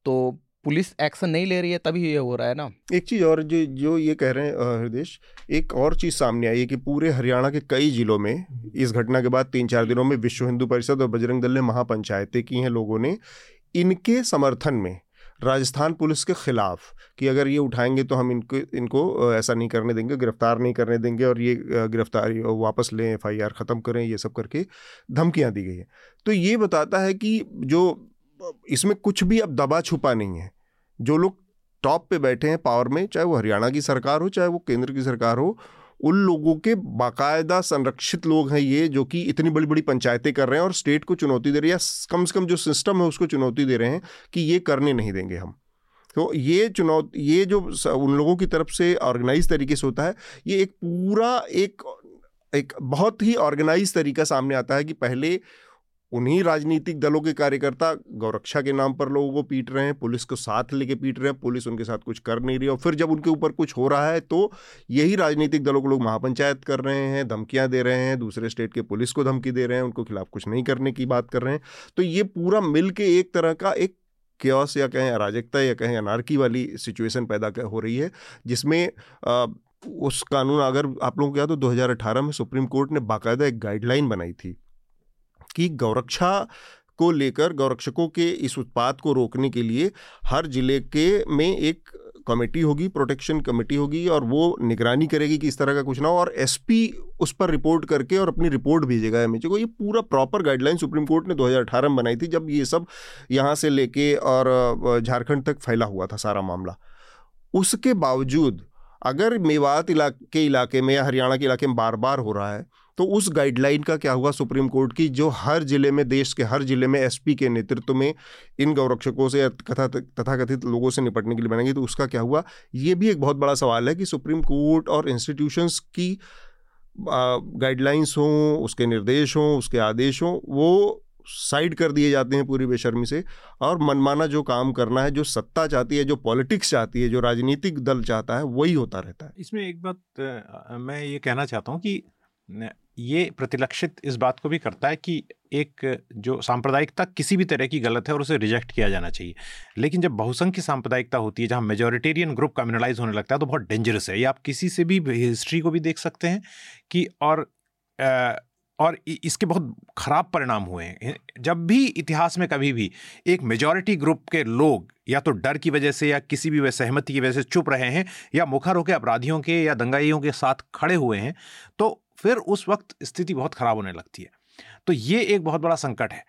तो पुलिस एक्शन नहीं ले रही है, तभी ये हो रहा है ना?
एक चीज़ और जो जो ये कह रहे हैं हृदेश एक और चीज़ सामने आई है कि पूरे हरियाणा के कई जिलों में इस घटना के बाद तीन चार दिनों में विश्व हिंदू परिषद और बजरंग दल ने महापंचायतें की हैं लोगों ने। इनके समर्थन में राजस्थान पुलिस के खिलाफ कि अगर ये उठाएँगे तो हम इनको इनको ऐसा नहीं करने देंगे, गिरफ़्तार नहीं करने देंगे और ये गिरफ्तारी वापस लें, एफआईआर ख़त्म करें, ये सब करके धमकियाँ दी गई हैं। तो ये बताता है कि जो, इसमें कुछ भी अब दबा छुपा नहीं है। जो लोग टॉप पे बैठे हैं पावर में, चाहे वो हरियाणा की सरकार हो, चाहे वो केंद्र की सरकार हो उन लोगों के बाकायदा संरक्षित लोग हैं ये, जो कि इतनी बड़ी बड़ी पंचायतें कर रहे हैं और स्टेट को चुनौती दे रही है कम से कम जो सिस्टम है उसको चुनौती दे रहे हैं कि ये करने नहीं देंगे हम। तो ये चुनौती, ये जो उन लोगों की तरफ़ से ऑर्गेनाइज तरीके से होता है, ये एक पूरा एक एक बहुत ही ऑर्गेनाइज तरीका सामने आता है कि पहले उन्हीं राजनीतिक दलों के कार्यकर्ता गौरक्षा के नाम पर लोगों को पीट रहे हैं, पुलिस को साथ लेके पीट रहे हैं, पुलिस उनके साथ कुछ कर नहीं रही और फिर जब उनके ऊपर कुछ हो रहा है तो यही राजनीतिक दलों को लोग महापंचायत कर रहे हैं, धमकियाँ दे रहे हैं, दूसरे स्टेट के पुलिस को धमकी दे रहे हैं, उनको खिलाफ कुछ नहीं करने की बात कर रहे हैं। तो ये पूरा मिल के एक तरह का एक क्योस या कहें अराजकता या कहें अनारकी वाली सिचुएशन पैदा हो रही है, जिसमें उस कानून अगर आप लोगों को याद हो 2018 में सुप्रीम कोर्ट ने बाकायदा एक गाइडलाइन बनाई थी। कि गौरक्षा को लेकर, गौरक्षकों के इस उत्पाद को रोकने के लिए हर ज़िले के में एक कमेटी होगी, प्रोटेक्शन कमेटी होगी और वो निगरानी करेगी कि इस तरह का कुछ ना हो और एसपी उस पर रिपोर्ट करके और अपनी रिपोर्ट भेजेगा एमएचए को। ये पूरा प्रॉपर गाइडलाइन सुप्रीम कोर्ट ने 2018 में बनाई थी जब ये सब यहाँ से लेके और झारखंड तक फैला हुआ था सारा मामला। उसके बावजूद अगर मेवात इलाके इलाके में या हरियाणा के इलाके में बार बार हो रहा है तो उस गाइडलाइन का क्या हुआ सुप्रीम कोर्ट की, जो हर ज़िले में, देश के हर ज़िले में एसपी के नेतृत्व में इन गौरक्षकों से कथा तथाकथित लोगों से निपटने के लिए बनाएँगे तो उसका क्या हुआ? ये भी एक बहुत बड़ा सवाल है कि सुप्रीम कोर्ट और इंस्टीट्यूशंस की गाइडलाइंस हों, उसके निर्देश हों, उसके आदेश हों, वो साइड कर दिए जाते हैं पूरी बेशर्मी से। और मनमाना जो काम करना है, जो सत्ता चाहती है, जो पॉलिटिक्स चाहती है, जो राजनीतिक दल चाहता है, वही होता रहता है।
इसमें एक बात मैं ये कहना चाहता हूँ कि ये प्रतिलक्षित इस बात को भी करता है कि एक जो सांप्रदायिकता किसी भी तरह की गलत है और उसे रिजेक्ट किया जाना चाहिए। लेकिन जब बहुसंख्य सांप्रदायिकता होती है जहाँ मेजोरिटेरियन ग्रुप कम्युनलाइज होने लगता है तो बहुत डेंजरस है। ये आप किसी से भी हिस्ट्री को भी देख सकते हैं कि और अ, और इसके बहुत खराब परिणाम हुए हैं। जब भी इतिहास में कभी भी एक मेजॉरिटी ग्रुप के लोग या तो डर की वजह से या किसी भी सहमति की वजह से चुप रहे हैं या मुखर होकर अपराधियों के या दंगाइयों के साथ खड़े हुए हैं तो फिर उस वक्त स्थिति बहुत खराब होने लगती है। तो ये एक बहुत बड़ा संकट है।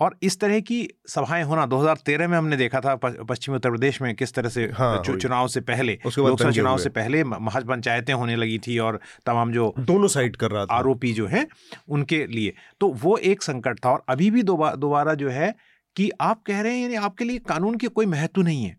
और इस तरह की सभाएँ होना 2013 में हमने देखा था पश्चिमी उत्तर प्रदेश में किस तरह से
हाँ,
चुनाव से पहले लोकसभा चुनाव से पहले महज पंचायतें होने लगी थी और तमाम जो
दोनों साइड कर रहा था।
आरोपी जो हैं उनके लिए। तो वो एक संकट था और अभी भी दोबारा जो है कि आप कह रहे हैं यानी आपके लिए कानून की कोई महत्व नहीं है।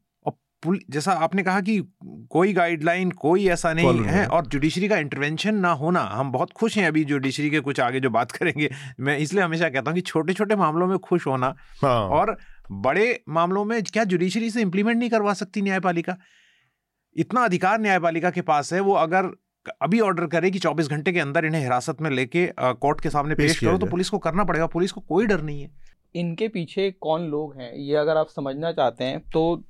जैसा आपने कहा कि कोई गाइडलाइन कोई ऐसा नहीं है
है।
और जुडिशरी का इंटरवेंशन ना होना हम बहुत खुश हैं अभी जुडिशरी के कुछ आगे जो बात करेंगे। मैं इसलिए हमेशा कहता हूँ कि छोटे छोटे मामलों में खुश होना
हाँ।
और बड़े मामलों में क्या जुडिशरी से इंप्लीमेंट नहीं करवा सकती न्यायपालिका? इतना अधिकार न्यायपालिका के पास है वो अगर अभी ऑर्डर करे कि 24 घंटे के अंदर इन्हें हिरासत में लेके कोर्ट के सामने
पेश
पेश करो तो पुलिस को करना पड़ेगा। पुलिस को कोई डर नहीं है।
इनके पीछे कौन लोग हैं ये अगर आप समझना चाहते हैं तो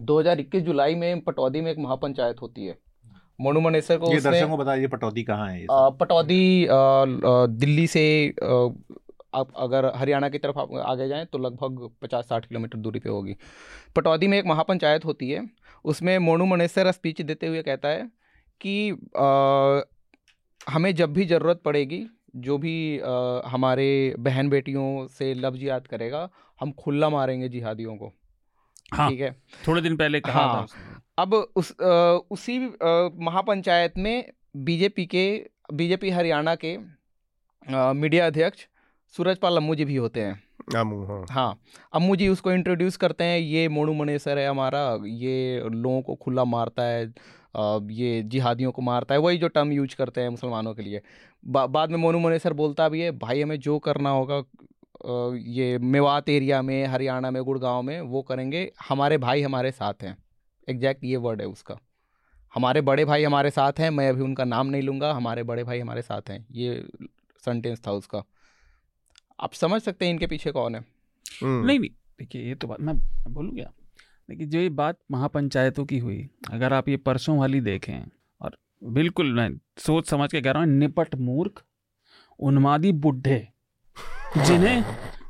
2021 जुलाई में पटौदी में एक महापंचायत होती है। मोनू मनेसर को
ये दर्शकों को बताइए पटौदी कहाँ है?
पटौदी दिल्ली से आप अगर हरियाणा की तरफ़ आप आगे जाएँ तो लगभग 50-60 किलोमीटर दूरी पे होगी। पटौदी में एक महापंचायत होती है। उसमें मोनू मनेसर स्पीच देते हुए कहता है कि अ, हमें जब भी ज़रूरत पड़ेगी जो भी अ, हमारे बहन बेटियों से लफ्ज याद करेगा हम खुला मारेंगे जिहादियों को।
हाँ
ठीक है।
थोड़े दिन पहले कहा
हाँ।
था
अब उस अ, उसी महापंचायत में बीजेपी के बीजेपी हरियाणा के अ, मीडिया अध्यक्ष सूरजपाल अम्मू जी भी होते हैं।
आमू हाँ।
हाँ अम्मू जी उसको इंट्रोड्यूस करते हैं ये मोनू मनेसर है हमारा ये लोगों को खुला मारता है ये जिहादियों को मारता है वही जो टर्म यूज़ करते हैं मुसलमानों के लिए। बा, बाद में मोनू मनेसर बोलता भी है भाई हमें जो करना होगा ये मेवात एरिया में हरियाणा में गुड़गांव में वो करेंगे हमारे भाई हमारे साथ हैं। एग्जैक्ट ये वर्ड है उसका। हमारे बड़े भाई हमारे साथ हैं मैं अभी उनका नाम नहीं लूँगा हमारे बड़े भाई हमारे साथ हैं। ये सेंटेंस था उसका। आप समझ सकते हैं इनके पीछे कौन है।
हम्म,
नहीं नहीं देखिए ये तो बात मैं बोलूँ क्या? देखिए जो ये बात महापंचायतों की हुई अगर आप ये परसों वाली देखें और बिल्कुल मैं सोच समझ के कह रहा हूँ निपट मूर्ख उन्मादी बुढ़े जिन्हें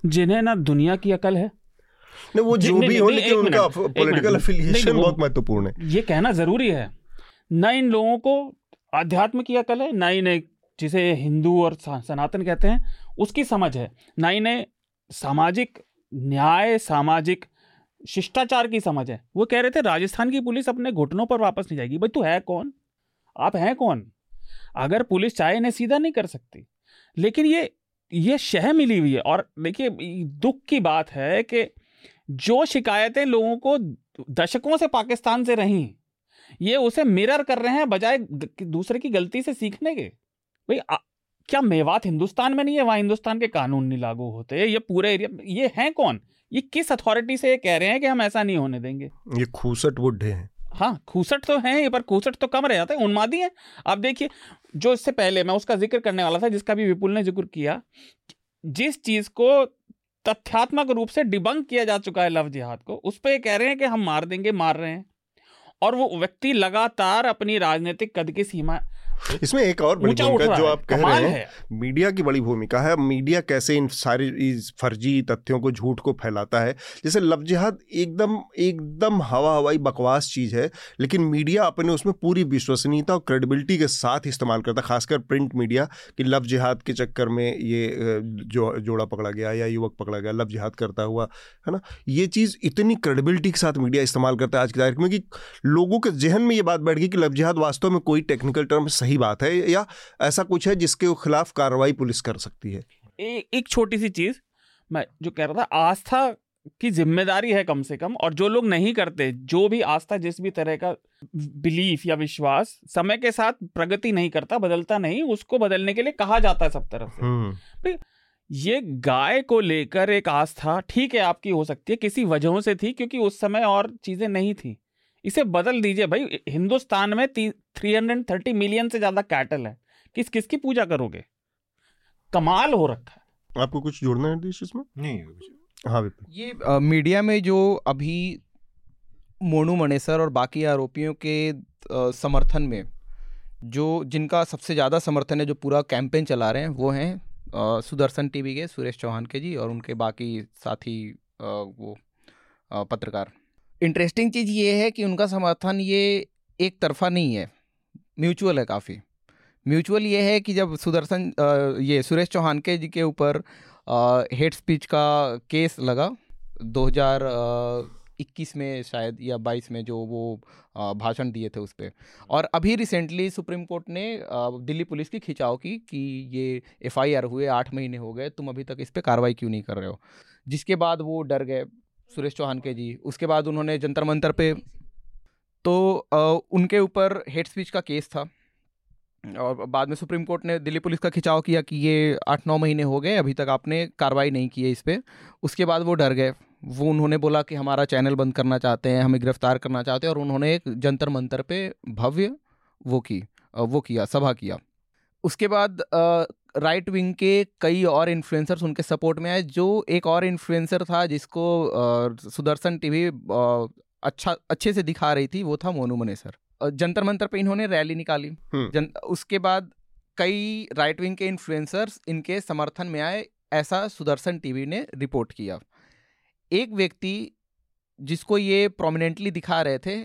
जिन्हें ना दुनिया की अकल है।
नहीं वो जो भी हो लेकिन उनका पॉलिटिकल। अफिलिएशन बहुत महत्वपूर्ण है।
ये कहना ज़रूरी है। न इन लोगों को आध्यात्म की अकल है ना इन्हें जिसे हिंदू और सनातन कहते हैं उसकी समझ है। ना इन्हें सामाजिक न्याय सामाजिक शिष्टाचार की समझ है। वो कह रहे थे राजस्थान की पुलिस अपने घुटनों पर वापस नहीं जाएगी। भाई तू है कौन? आप हैं कौन? अगर पुलिस चाहे इन्हें सीधा नहीं कर सकती। लेकिन ये ये शह मिली हुई है। और देखिए दुख की बात है कि जो शिकायतें लोगों को दशकों से पाकिस्तान से रही ये उसे मिरर कर रहे हैं बजाय दूसरे की गलती से सीखने के। भाई क्या मेवात हिंदुस्तान में नहीं है? वहाँ हिंदुस्तान के कानून नहीं लागू होते ये पूरे एरिया ये हैं कौन? ये किस अथॉरिटी से ये कह रहे हैं कि हम ऐसा नहीं होने देंगे?
ये खूसट बुढ़े हैं।
हाँ खूसट तो हैं पर खूसट तो कम रह जाते हैं। उन्मादी हैं। आप देखिए जो इससे पहले मैं उसका ज़िक्र करने वाला था, जिसका भी विपुल ने ज़िक्र किया, जिस चीज़ को तथ्यात्मक रूप से डिबंक किया जा चुका है लव जिहाद को, उस पर कह रहे हैं कि हम मार देंगे, मार रहे हैं। और वो व्यक्ति लगातार अपनी राजनीतिक कद की सीमा
इसमें एक और बड़ी भूमिका जो आप कह रहे हैं मीडिया की बड़ी भूमिका है। मीडिया कैसे इन सारी इस फर्जी तथ्यों को झूठ को फैलाता है? जैसे लव जिहाद एकदम एकदम हवा हवाई बकवास चीज़ है लेकिन मीडिया अपने उसमें पूरी विश्वसनीयता और क्रेडिबिलिटी के साथ इस्तेमाल करता है खासकर प्रिंट मीडिया कि लव जिहाद के चक्कर में ये जो जोड़ा पकड़ा गया या युवक पकड़ा गया लव जिहाद करता हुआ है ना? ये चीज़ इतनी क्रेडिबिलिटी के साथ मीडिया इस्तेमाल करता है आज की तारीख में कि लोगों के जहन में ये बात बैठ गई कि लव जिहाद वास्तव में कोई टेक्निकल टर्म सही बात है या ऐसा कुछ है जिसके खिलाफ कार्रवाई पुलिस कर सकती है?
ए, एक छोटी सी चीज़ मैं जो कह रहा था आस्था की ज़िम्मेदारी है कम से कम और जो लोग नहीं करते जो भी आस्था जिस भी तरह का बिलीफ या विश्वास समय के साथ प्रगति नहीं करता बदलता नहीं उसको बदलने के लिए कहा जाता है सब तरफ़ से।
हम्म।
ये गाय को लेकर एक आस्था ठीक है आपकी हो सकती है किसी वजहों से थी क्योंकि उस समय और चीज़ें नहीं थी। इसे बदल दीजिए भाई। हिंदुस्तान में थ्री हंड्रेड थर्टी मिलियन से ज़्यादा कैटल है। किस किसकी पूजा करोगे? कमाल हो रखा है।
आपको कुछ जोड़ना है इसमें?
नहीं
हाँ
ये अ, मीडिया में जो अभी मोनू मनेसर और बाकी आरोपियों के अ, समर्थन में जो जिनका सबसे ज़्यादा समर्थन है जो पूरा कैंपेन चला रहे हैं वो हैं सुदर्शन टीवी के सुरेश चौहान के जी और उनके बाकी साथी अ, वो पत्रकार। इंटरेस्टिंग चीज़ ये है कि उनका समर्थन ये एक तरफा नहीं है। म्यूचुअल है काफ़ी। म्यूचुअल ये है कि जब सुदर्शन ये सुरेश चौहान के जी के ऊपर हेट स्पीच का केस लगा 2021 में शायद या 22 में जो वो भाषण दिए थे उस पर और अभी रिसेंटली सुप्रीम कोर्ट ने दिल्ली पुलिस की खिंचाव की कि ये एफआईआर हुए, आठ महीने हो गए, तुम अभी तक इस पर कार्रवाई क्यों नहीं कर रहे हो? जिसके बाद वो डर गए। सुरेश चौहान के जी। उसके बाद उन्होंने जंतर मंतर पे तो उनके ऊपर हेट स्पीच का केस था। और बाद में सुप्रीम कोर्ट ने दिल्ली पुलिस का खिंचाव किया कि ये आठ नौ महीने हो गए, अभी तक आपने कार्रवाई नहीं की है इस पर उसके बाद वो डर गए। वो उन्होंने बोला कि हमारा चैनल बंद करना चाहते हैं, हमें गिरफ़्तार करना चाहते हैं, और उन्होंने एक जंतर मंतर पे भव्य वो की वो किया, सभा किया। उसके बाद राइट विंग के कई और इन्फ्लुएंसर्स उनके सपोर्ट में आए जो एक और इन्फ्लुएंसर था जिसको सुदर्शन टीवी अच्छा अच्छे से दिखा रही थी वो था मोनू मनेसर जंतर मंतर पे इन्होंने रैली निकाली।
हम्म।
जन उसके बाद कई राइट विंग के इन्फ्लुएंसर्स इनके समर्थन में आए ऐसा सुदर्शन टीवी ने रिपोर्ट किया। एक व्यक्ति जिसको ये प्रोमिनेंटली दिखा रहे थे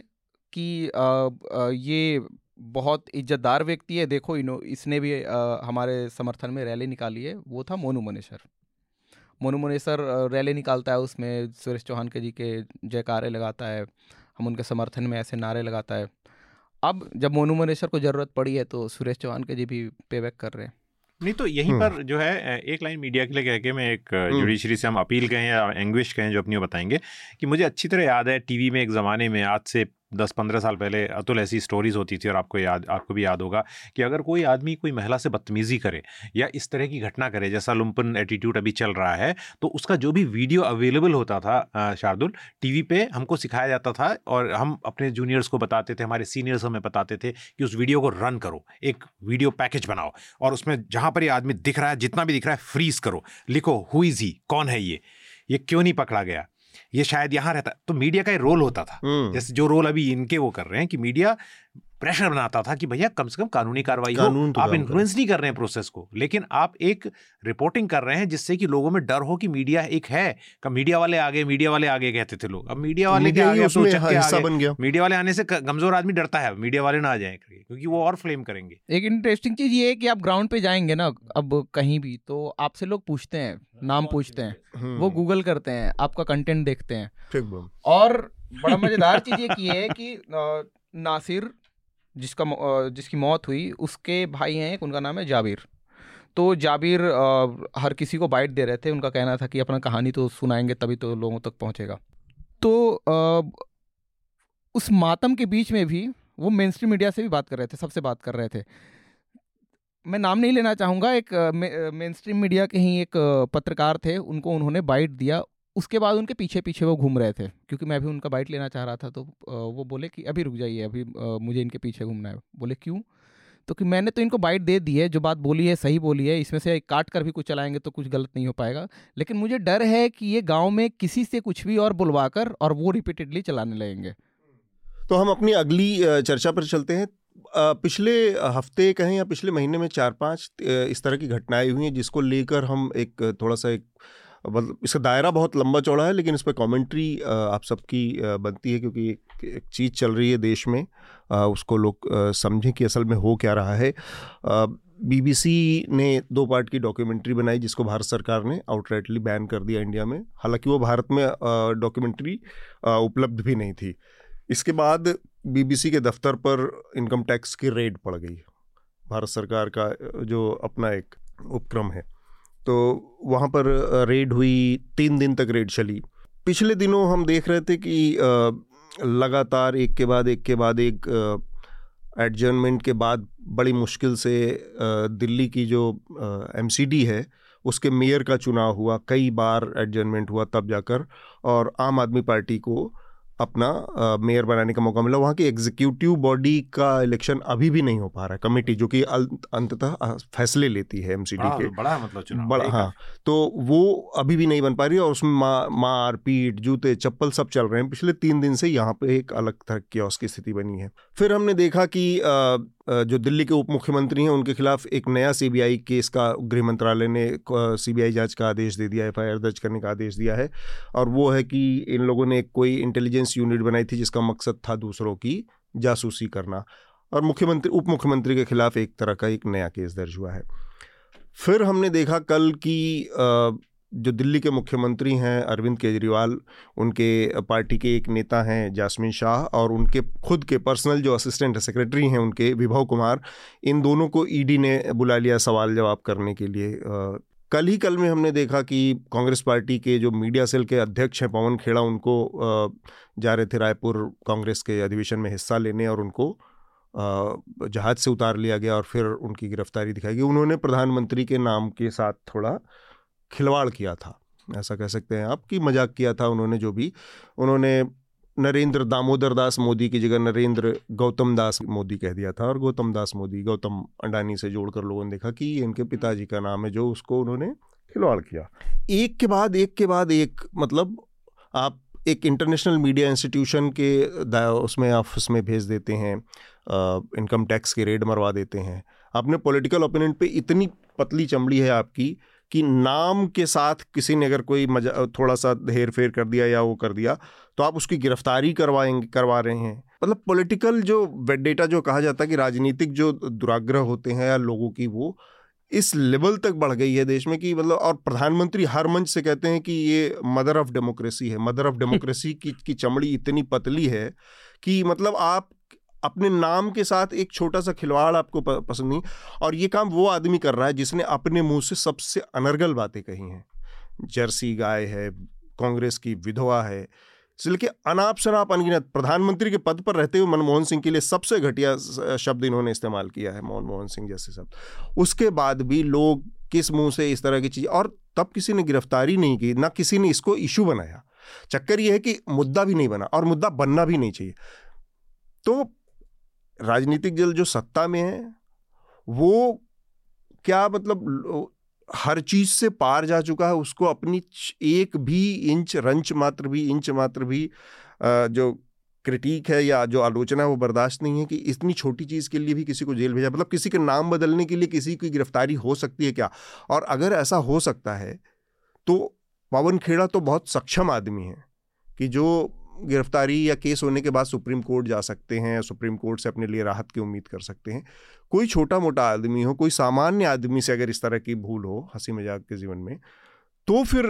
कि अ, अ, ये बहुत इज्जतदार व्यक्ति है। देखो इनो इसने भी अ, हमारे समर्थन में रैली निकाली है। वो था मोनू मनेसर। मोनू मनेसर रैली निकालता है उसमें सुरेश चौहान के जी के जयकारे लगाता है। हम उनके समर्थन में ऐसे नारे लगाता है। अब जब मोनू मनेसर को ज़रूरत पड़ी है तो सुरेश चौहान के जी भी पे बैक कर रहे हैं।
नहीं तो यहीं
हम्म।
पर जो है एक लाइन मीडिया के लिए कह के मैं एक
हम्म।
जुडिशरी से हम अपील कहें या एंग्विश कहें जो अपनी बताएँगे कि मुझे अच्छी तरह याद है टीवी में एक ज़माने में आज से दस पंद्रह साल पहले अतुल ऐसी स्टोरीज होती थी और आपको याद, आपको भी याद होगा कि अगर कोई आदमी, कोई महिला से बदतमीजी करे या इस तरह की घटना करे, जैसा लुम्पन एटीट्यूड अभी चल रहा है तो उसका जो भी वीडियो अवेलेबल होता था शार्दुल टीवी पे हमको सिखाया जाता था और हम अपने जूनियर्स को बताते थे, हमारे सीनियर्स हमें बताते थे कि उस वीडियो को रन करो, एक वीडियो पैकेज बनाओ और उसमें जहाँ पर ये आदमी दिख रहा है, जितना भी दिख रहा है फ्रीज करो, लिखो हु इज़ ही कौन है ये? ये क्यों नहीं पकड़ा गया? ये शायद यहाँ रहता तो मीडिया का ये रोल होता था
हम्म।
जैसे जो रोल अभी इनके वो कर रहे हैं कि मीडिया प्रेशर बनाता था कि भैया कम से कम कानूनी कार्रवाई हो।
कानून तो
आप इन्फ्लुएंस नहीं कर रहे हैं प्रोसेस को। लेकिन आप एक रिपोर्टिंग कर रहे हैं जिससे कि लोगों में डर हो कि मीडिया एक है का मीडिया वाले आगे मीडिया वाले आगे कहते थे लोग। अब मीडिया वाले के आगे तो के
हिस्सा
आगे
बन गया।
मीडिया वाले आने से कमज़ोर आदमी डरता है। मीडिया वाले ना आ जाए क्योंकि वो और फ्लेम करेंगे।
एक इंटरेस्टिंग चीज़ ये है कि आप ग्राउंड पे जाएँगे ना अब कहीं भी तो आपसे लोग पूछते हैं नाम पूछते हैं।
हम्म,
वो गूगल करते हैं आपका कंटेंट देखते हैं। और बड़ा मज़ेदार चीज़ ये की है कि नासिर जिसका जिसकी मौत हुई उसके भाई हैं एक उनका नाम है जाबिर। तो जाबिर हर किसी को बाइट दे रहे थे उनका कहना था कि अपना कहानी तो सुनाएँगे तभी तो लोगों तक पहुंचेगा। तो अ, उस मातम के बीच में भी वो मेन स्ट्रीम मीडिया से भी बात कर रहे थे सबसे बात कर रहे थे। मैं नाम नहीं लेना चाहूँगा एक मेन स्ट्रीम मीडिया के ही एक पत्रकार थे उनको उन्होंने बाइट दिया उसके बाद उनके पीछे पीछे वो घूम रहे थे, क्योंकि मैं भी उनका बाइट लेना चाह रहा था तो वो बोले कि, अभी रुक जाइए, अभी मुझे इनके पीछे घूमना है। बोले, क्यों? तो कि मैंने तो इनको बाइट दे दी है, जो बात बोली है, सही बोली है, इसमें से काट कर भी कुछ चलाएँगे तो कुछ गलत नहीं हो पाएगा। लेकिन मुझे डर है कि ये गाँव में किसी से कुछ भी और बुलवा कर और वो रिपीटेडली चलाने लगेंगे।
तो हम अपनी अगली चर्चा पर चलते हैं। पिछले हफ़्ते कहें या पिछले महीने में चार पाँच इस तरह की घटनाएँ हुई हैं, जिसको लेकर हम एक, थोड़ा सा एक मतलब इसका दायरा बहुत लंबा चौड़ा है लेकिन इस पर कमेंट्री आप सबकी बनती है क्योंकि एक, चीज़ चल रही है देश में उसको लोग समझें कि असल में हो क्या रहा है। बीबीसी ने दो पार्ट की डॉक्यूमेंट्री बनाई जिसको भारत सरकार ने आउटराइटली बैन कर दिया इंडिया में। हालाँकि वो भारत में डॉक्यूमेंट्री उपलब्ध भी नहीं थी। इसके बाद बीबीसी के दफ्तर पर इनकम टैक्स की रेड पड़ गई। भारत सरकार का जो अपना एक उपक्रम है। तो वहाँ पर रेड हुई, तीन दिन तक रेड चली। पिछले दिनों हम देख रहे थे कि लगातार एक के बाद एक के बाद एक एडजर्नमेंट के बाद बड़ी मुश्किल से दिल्ली की जो एमसीडी है, उसके मेयर का चुनाव हुआ, कई बार एडजर्नमेंट हुआ तब जाकर, और आम आदमी पार्टी को अपना मेयर बनाने का मौका मिला। वहाँ की एग्जीक्यूटिव बॉडी का इलेक्शन अभी भी नहीं हो पा रहा है कमेटी जो कि अंततः फैसले लेती है एमसीडी के।
बड़ा मतलब चुनाव
बड़ा हाँ। तो वो अभी भी नहीं बन पा रही है और उसमें मार मार पीट जूते चप्पल सब चल रहे हैं। पिछले तीन दिन से यहाँ पे एक अलग तरह की उसकी स्थिति बनी है। फिर हमने देखा कि अ, अ, जो दिल्ली के उप मुख्यमंत्री हैं, उनके खिलाफ एक नया सीबीआई केस का गृह मंत्रालय ने सीबीआई जाँच का आदेश दे दिया एफआईआर दर्ज करने का आदेश दिया है। और वो है कि इन लोगों ने कोई इंटेलिजेंस यूनिट बनाई थी, जिसका मकसद था दूसरों की जासूसी करना। और मुख्यमंत्री, उप मुख्यमंत्री के खिलाफ एक तरह का एक नया केस दर्ज हुआ है। फिर हमने देखा कल की जो दिल्ली के मुख्यमंत्री हैं, अरविंद केजरीवाल, उनके पार्टी के एक नेता हैं, जासमिन शाह और उनके खुद के पर्सनल जो असिस्टेंट सेक्रेटरी हैं, उनके विभव कुमार, इन दोनों को ईडी ने बुला लिया सवाल जवाब करने के लिए। कल ही कल में हमने देखा कि कांग्रेस पार्टी के जो मीडिया सेल के अध्यक्ष हैं, पवन खेड़ा, उनको जा रहे थे रायपुर कांग्रेस के अधिवेशन में हिस्सा लेने और उनको जहाज़ से उतार लिया गया और फिर उनकी गिरफ्तारी दिखाई गई। उन्होंने प्रधानमंत्री के नाम के साथ थोड़ा खिलवाड़ किया था। ऐसा कह सकते हैं आप कि मज़ाक किया था उन्होंने जो भी। उन्होंने नरेंद्र दामोदर दास मोदी की जगह नरेंद्र गौतम दास मोदी कह दिया था और गौतम दास मोदी, गौतम अंडानी से जोड़कर लोगों ने देखा कि इनके पिताजी का नाम है जो उसको उन्होंने खिलवाड़ किया। एक के बाद, एक के बाद, एक मतलब आप एक इंटरनेशनल मीडिया इंस्टीट्यूशन के उसमें ऑफ़िस में भेज देते हैं इनकम टैक्स के रेड मरवा देते हैं। आपने पॉलिटिकल ओपिनियन पे इतनी पतली चमड़ी है आपकी कि नाम के साथ किसी ने अगर कोई मज़ा थोड़ा सा हेर फेर कर दिया या वो कर दिया तो आप उसकी गिरफ्तारी करवाएँगे, करवा रहे हैं। मतलब पॉलिटिकल जो डेटा जो कहा जाता है कि राजनीतिक जो दुराग्रह होते हैं या लोगों की वो, इस लेवल तक बढ़ गई है देश में कि मतलब और प्रधानमंत्री हर मंच से कहते हैं कि ये मदर ऑफ़ डेमोक्रेसी है, मदर ऑफ़ डेमोक्रेसी की की चमड़ी इतनी पतली है कि मतलब आप अपने नाम के साथ एक छोटा सा खिलवाड़ आपको पसंद नहीं। और ये काम वो आदमी कर रहा है जिसने अपने मुँह से सबसे अनर्गल बातें कही हैं। जर्सी गाय है, कांग्रेस की विधवा है इसलिए अनाप शनाप अनगिनत प्रधानमंत्री के पद पर रहते हुए मनमोहन सिंह के लिए सबसे घटिया शब्द इन्होंने इस्तेमाल किया है, मनमोहन सिंह जैसे शब्द। उसके बाद भी लोग किस मुँह से इस तरह की चीज़, और तब किसी ने गिरफ्तारी नहीं की, ना किसी ने इसको इशू बनाया। चक्कर यह है कि मुद्दा भी नहीं बना, और मुद्दा बनना भी नहीं चाहिए। तो राजनीतिक दल जो सत्ता में है, वो क्या मतलब हर चीज़ से पार जा चुका है, उसको अपनी एक भी इंच रंच मात्र भी, इंच मात्र भी जो क्रिटिक है या जो आलोचना है वो बर्दाश्त नहीं है कि इतनी छोटी चीज़ के लिए भी किसी को जेल भेजा मतलब किसी के नाम बदलने के लिए किसी की गिरफ्तारी हो सकती है क्या? और अगर ऐसा हो सकता है तो पवन खेड़ा तो बहुत सक्षम आदमी है कि जो गिरफ्तारी या केस होने के बाद सुप्रीम कोर्ट जा सकते हैं सुप्रीम कोर्ट से अपने लिए राहत की उम्मीद कर सकते हैं। कोई छोटा मोटा आदमी हो कोई सामान्य आदमी से अगर इस तरह की भूल हो हँसी मज़ाक के जीवन में तो फिर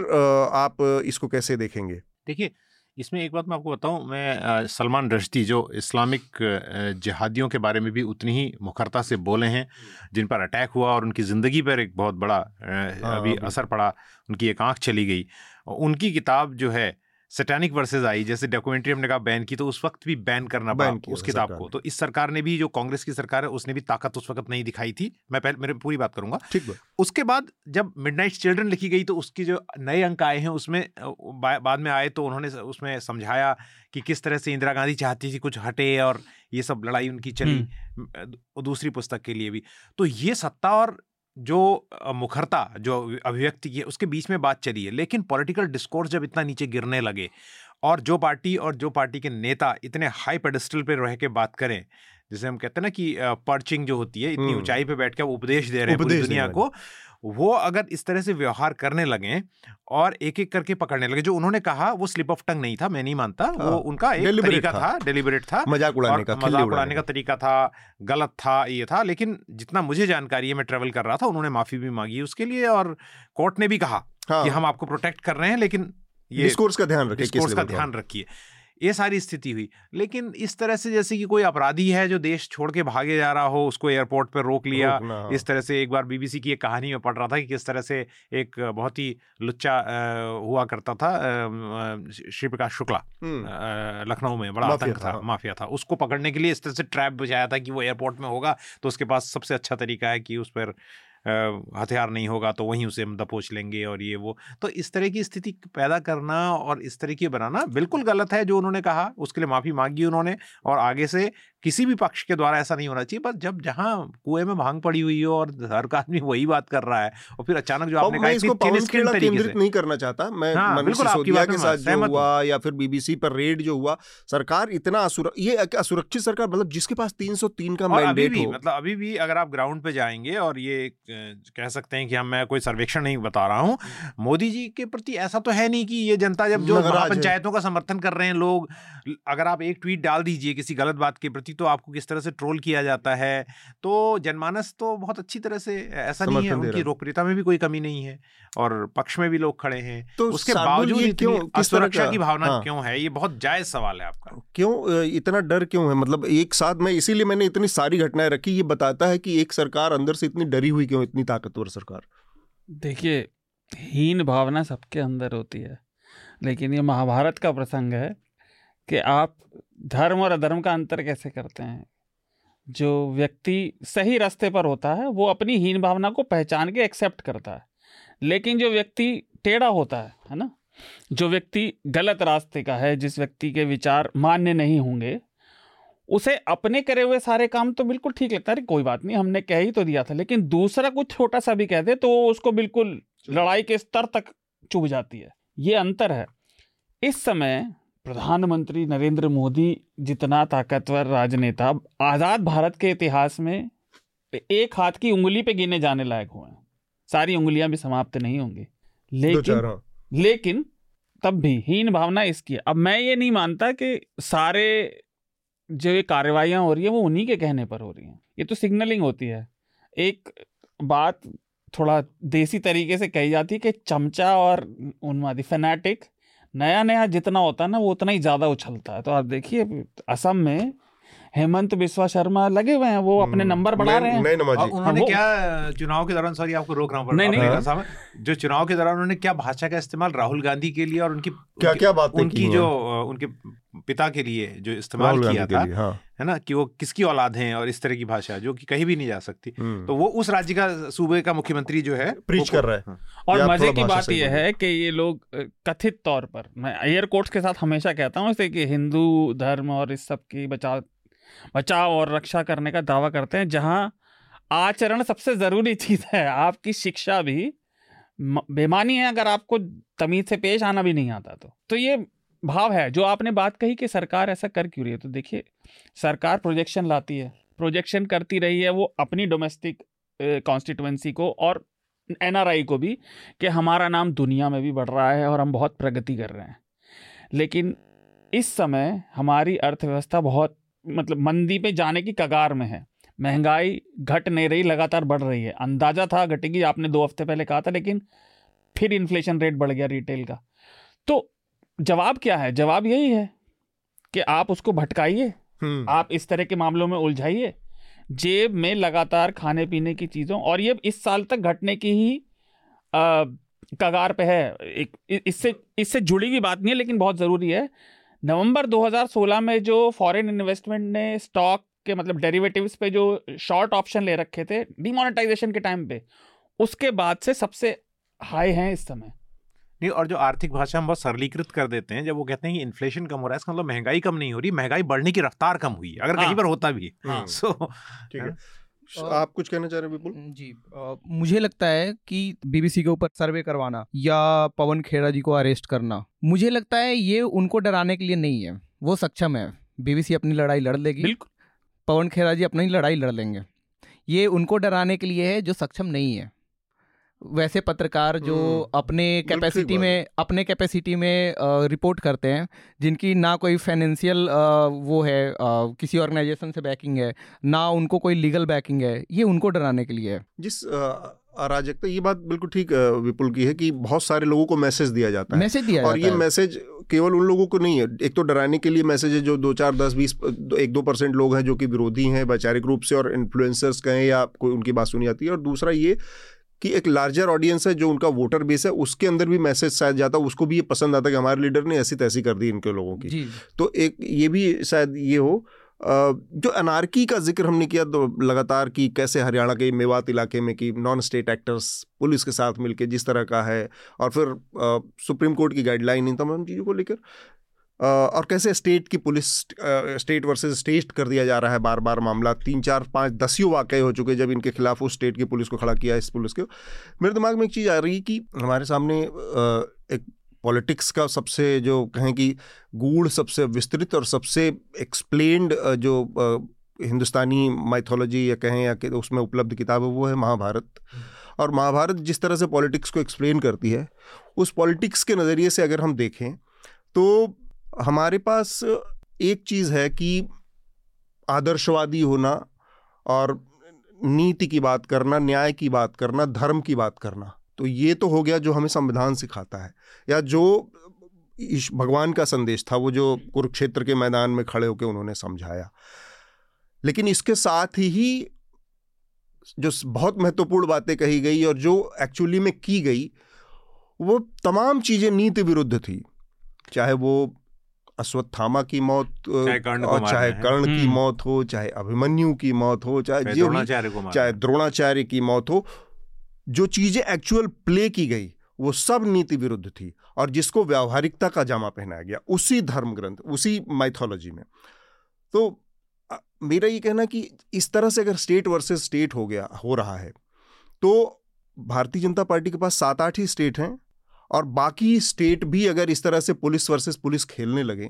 आप इसको कैसे देखेंगे?
देखिए इसमें एक बात मैं आपको बताऊँ मैं सलमान रश्दी जो इस्लामिक जिहादियों के बारे में भी उतनी ही मुखरता से बोले हैं जिन पर अटैक हुआ और उनकी ज़िंदगी पर एक बहुत बड़ा अभी असर पड़ा उनकी एक आँख चली गई। उनकी किताब जो है सैटानिक वर्सेस आई जैसे डॉक्यूमेंट्री हमने कहा बैन की तो उस वक्त भी बैन करना पड़ा
बैन
उस किताब को। तो इस सरकार ने भी जो कांग्रेस की सरकार है उसने भी ताकत उस वक्त नहीं दिखाई थी। मैं पहले मेरे पूरी बात करूँगा।
ठीक
उसके बाद जब मिडनाइट चिल्ड्रन लिखी गई तो उसकी जो नए अंक आए हैं उसमें बाद में आए तो उन्होंने उसमें समझाया कि किस तरह से इंदिरा गांधी चाहती थी कुछ हटे और ये सब लड़ाई उनकी चली दूसरी पुस्तक के लिए भी। तो ये सत्ता और जो मुखरता जो अभिव्यक्ति की है उसके बीच में बात चली है लेकिन पॉलिटिकल डिस्कोर्स जब इतना नीचे गिरने लगे और जो पार्टी और जो पार्टी के नेता इतने हाई पेडिस्टल पे रह के बात करें जैसे हम कहते हैं ना कि पर्चिंग जो होती है इतनी। ऊंचाई पे बैठ के उपदेश दे रहे हैं पूरी दुनिया को वो अगर इस तरह से व्यवहार करने लगे और एक एक करके पकड़ने लगे जो उन्होंने कहा वो स्लिप ऑफ़ टंग नहीं था मैं नहीं मानता
हाँ,
वो उनका एक तरीका
था।
डेलिबरेट था
मज़ाक उड़ाने का
मज़ाक उड़ाने का तरीका था गलत था ये था लेकिन जितना मुझे जानकारी है मैं ट्रेवल कर रहा था उन्होंने माफ़ी भी मांगी उसके लिए और कोर्ट ने भी कहा
हाँ।
कि हम आपको प्रोटेक्ट कर रहे हैं लेकिन ये
डिस्कोर्स का ध्यान रखें
डिस्कोर्स का? ध्यान रखिए। ये सारी स्थिति हुई लेकिन इस तरह से जैसे कि कोई अपराधी है जो देश छोड़ के भागे जा रहा हो उसको एयरपोर्ट पर रोक लिया
हाँ।
इस तरह से एक बार बीबीसी की एक कहानी में पढ़ रहा था कि किस तरह से एक बहुत ही लुच्चा हुआ करता था श्री प्रकाश शुक्ला लखनऊ में बड़ा आतंक
था, हाँ।
माफिया था उसको पकड़ने के लिए इस तरह से ट्रैप बजाया था कि वो एयरपोर्ट में होगा तो उसके पास सबसे अच्छा तरीका है कि उस पर हथियार नहीं होगा तो वहीं उसे हम दपोच लेंगे और ये वो। तो इस तरह की स्थिति पैदा करना और इस तरह की बनाना बिल्कुल गलत है जो उन्होंने कहा, उसके लिए माफ़ी मांगी उन्होंने और आगे से किसी भी पक्ष के द्वारा ऐसा नहीं होना चाहिए पर जब जहाँ कुएँ में भाँग पड़ी हुई हो और हर का आदमी वही बात कर रहा है और फिर अचानक जो आपने कहा
केंद्रित
से।
नहीं करना चाहता मैं
हाँ, बिल्कुल, आपकी बात
के साथ जो हुआ या फिर बीबीसी पर रेड जो हुआ सरकार इतना असुर ये असुरक्षित सरकार मतलब जिसके पास 303 का मैंडेट हो।
मतलब अभी भी अगर आप ग्राउंड पे जाएँगे और ये कह सकते हैं कि हम मैं कोई सर्वेक्षण नहीं बता रहा हूँ मोदी जी के प्रति ऐसा तो है नहीं कि ये जनता जब जो पंचायतों का समर्थन कर रहे हैं लोग अगर आप एक ट्वीट डाल दीजिए किसी गलत बात के प्रति तो आपको किस तरह से ट्रोल किया जाता है? तो जनमानस तो बहुत अच्छी तरह से ऐसा नहीं है उनकी लोकप्रियता में भी कोई कमी नहीं है और पक्ष में भी लोग खड़े हैं।
तो
उसके बावजूद
क्यों किस
असुरक्षा
की
भावना
हाँ।
क्यों है? ये बहुत जायज़ सवाल है आपका।
क्यों इतना डर क्यों है? मतलब एक साथ में इसीलिए मैंने इतनी सारी घटनाएँ रखी ये बताता है कि एक सरकार अंदर से इतनी डरी हुई क्यों इतनी ताकतवर सरकार?
देखिए हीन भावना सबके अंदर होती है। लेकिन ये महाभारत का प्रसंग है कि आप धर्म और अधर्म का अंतर कैसे करते हैं? जो व्यक्ति सही रास्ते पर होता है वो अपनी हीन भावना को पहचान के एक्सेप्ट करता है। लेकिन जो व्यक्ति टेढ़ा होता है है ना? जो व्यक्ति गलत रास्ते का है जिस व्यक्ति के विचार मान्य नहीं होंगे उसे अपने करे हुए सारे काम तो बिल्कुल ठीक लगता है। अरे कोई बात नहीं हमने कह ही तो दिया था लेकिन दूसरा कुछ छोटा सा भी कह दे तो उसको बिल्कुल लड़ाई के स्तर तक चुभ जाती है। ये अंतर है। इस समय प्रधानमंत्री नरेंद्र मोदी जितना ताकतवर राजनेता आज़ाद भारत के इतिहास में एक हाथ की उंगली पे गिने जाने लायक हुए हैं। सारी उंगलियाँ भी समाप्त नहीं होंगी। लेकिन
हाँ।
लेकिन तब भी हीन भावना इसकी है। अब मैं ये नहीं मानता कि सारे जो ये कार्रवाइयाँ हो रही है वो उन्हीं के कहने पर हो रही हैं। ये तो सिग्नलिंग होती है। एक बात थोड़ा देसी तरीके से कही जाती है कि चमचा और उन्मादी फैनाटिक नया नया जितना होता है ना, वो उतना ही ज़्यादा उछलता है। तो आप देखिए, असम में हेमंत बिस्वा शर्मा लगे हुए हैं वो अपने
हम्म,
नंबर बढ़ा रहे हैं
उन्होंने क्या चुनाव के दौरान सॉरी आपको रोक रहा हूँ
नहीं,
नहीं।
साहब, जो चुनाव के दौरान उन्होंने क्या भाषा का इस्तेमाल राहुल गांधी के लिए और उनकी
क्या क्या बातें की
उनकी जो उनके पिता के लिए जो इस्तेमाल किया था
हाँ
है ना कि वो किसकी औलाद हैं और इस तरह की भाषा जो कि कहीं भी नहीं जा सकती
हम्म।
तो वो उस राज्य का सूबे का मुख्यमंत्री जो है वो-
कर रहा है।
हाँ।
और मज़े की बात यह है कि ये लोग कथित तौर पर मैं एयर कोर्ट्स के साथ हमेशा कहता हूँ कि हिंदू धर्म और इस सब की बचाव बचाव और रक्षा करने का दावा करते हैं, जहाँ आचरण सबसे ज़रूरी चीज़ है। आपकी शिक्षा भी बेमानी है, अगर आपको तमीज से पेश आना भी नहीं आता तो। तो ये भाव है, जो आपने बात कही कि सरकार ऐसा कर क्यों रही है तो देखिए, सरकार प्रोजेक्शन लाती है। प्रोजेक्शन करती रही है वो अपनी डोमेस्टिक कॉन्स्टिट्युएंसी को और एनआरआई को भी, कि हमारा नाम दुनिया में भी बढ़ रहा है और हम बहुत प्रगति कर रहे हैं। लेकिन इस समय हमारी अर्थव्यवस्था बहुत मतलब मंदी पे जाने की कगार में है। महँगाई घट नहीं रही लगातार बढ़ रही है। अंदाज़ा था घटेगी आपने दो हफ़्ते पहले कहा था लेकिन फिर इन्फ्लेशन रेट बढ़ गया रिटेल का। तो जवाब क्या है? जवाब यही है कि आप उसको भटकाइए
हम्म।
आप इस तरह के मामलों में उलझाइए। जेब में लगातार खाने पीने की चीज़ों और ये इस साल तक घटने की ही आ, कगार पे है। एक इससे इससे जुड़ी हुई बात नहीं है लेकिन बहुत ज़रूरी है नवंबर 2016 में जो फॉरेन इन्वेस्टमेंट ने स्टॉक के मतलब डेरिवेटिव्स पे जो शॉर्ट ऑप्शन ले रखे थे डिमोनेटाइजेशन के टाइम पे उसके बाद से सबसे हाई हैं इस समय
नहीं और जो आर्थिक भाषा हम बहुत सरलीकृत कर देते हैं जब वो कहते हैं कि इन्फ्लेशन कम हो रहा है इसका मतलब महँगाई कम नहीं हो रही महँगाई बढ़ने की रफ्तार कम हुई है अगर कहीं
हाँ।
पर होता भी है। सो
ठीक है आप कुछ कहना चाह रहे हैं विपुल?
जी आ, मुझे लगता है कि बीबीसी के ऊपर सर्वे करवाना या पवन खेड़ा जी को अरेस्ट करना मुझे लगता है ये उनको डराने के लिए नहीं है वो सक्षम है। बीबीसी अपनी लड़ाई लड़ लेगी।
बिल्कुल।
पवन खेड़ा जी अपनी लड़ाई लड़ लेंगे। ये उनको डराने के लिए है जो सक्षम नहीं है। वैसे पत्रकार जो
हम्म,
अपने कैपेसिटी में अपने कैपेसिटी में रिपोर्ट करते हैं जिनकी ना कोई फाइनेंशियल वो है किसी ऑर्गेनाइजेशन से बैकिंग है ना उनको कोई लीगल बैकिंग है ये उनको डराने के लिए है।
जिस अराजकता ये बात बिल्कुल ठीक विपुल की है कि बहुत सारे लोगों को मैसेज दिया जाता है।
मैसेज दिया
और ये मैसेज केवल उन लोगों को नहीं है एक तो डराने के लिए मैसेज है जो दो चार दस बीस एक दो परसेंट लोग हैं जो कि विरोधी हैं वैचारिक रूप से और इन्फ्लुएंसर्स कहें या कोई उनकी बात सुनी जाती है। और दूसरा ये कि एक लार्जर ऑडियंस है जो उनका वोटर बेस है उसके अंदर भी मैसेज शायद जाता है उसको भी ये पसंद आता है कि हमारे लीडर ने ऐसी तैसी कर दी इनके लोगों की। तो एक ये भी शायद ये हो जो अनारकी का ज़िक्र हमने किया तो लगातार कि कैसे हरियाणा के मेवात इलाके में कि नॉन स्टेट एक्टर्स पुलिस के साथ मिलके जिस तरह का है और फिर सुप्रीम कोर्ट की गाइडलाइन इन तमाम चीज़ों को लेकर और कैसे स्टेट की पुलिस स्टेट वर्सेस स्टेट कर दिया जा रहा है बार बार मामला। तीन चार पाँच दसियों वाकई हो चुके जब इनके खिलाफ उस स्टेट की पुलिस को खड़ा किया इस पुलिस को। मेरे दिमाग में एक चीज़ आ रही है कि हमारे सामने एक पॉलिटिक्स का सबसे जो कहें कि गूढ़ सबसे विस्तृत और सबसे एक्सप्लेन्ड जो हिंदुस्तानी माइथोलॉजी या कहें या कि उसमें उपलब्ध किताब है वो है महाभारत। और महाभारत जिस तरह से पॉलिटिक्स को एक्सप्लेन करती है उस पॉलिटिक्स के नज़रिए से अगर हम देखें तो हमारे पास एक चीज़ है कि आदर्शवादी होना और नीति की बात करना, न्याय की बात करना, धर्म की बात करना तो ये तो हो गया जो हमें संविधान सिखाता है। या जो भगवान का संदेश था, वो जो कुरुक्षेत्र के मैदान में खड़े होकर उन्होंने समझाया। लेकिन इसके साथ ही जो बहुत महत्वपूर्ण बातें कही गई और जो एक्चुअली में की गई, वो तमाम चीज़ें नीति विरुद्ध थी। चाहे वो अश्वत्थामा की मौत
चाहे कर्ण को
और चाहे कर्ण की
हम्म।
मौत हो चाहे अभिमन्यु की मौत हो चाहे जो
द्रोणाचार्य को
चाहे द्रोणाचार्य की मौत हो जो चीज़ें एक्चुअल प्ले की गई वो सब नीति विरुद्ध थी और जिसको व्यावहारिकता का जामा पहनाया गया उसी धर्म ग्रंथ उसी माइथोलॉजी में। तो मेरा ये कहना कि इस तरह से अगर स्टेट वर्सेस स्टेट हो गया हो रहा है तो भारतीय जनता पार्टी के पास सात आठ ही स्टेट हैं और बाकी स्टेट भी अगर इस तरह से पुलिस वर्सेस पुलिस खेलने लगे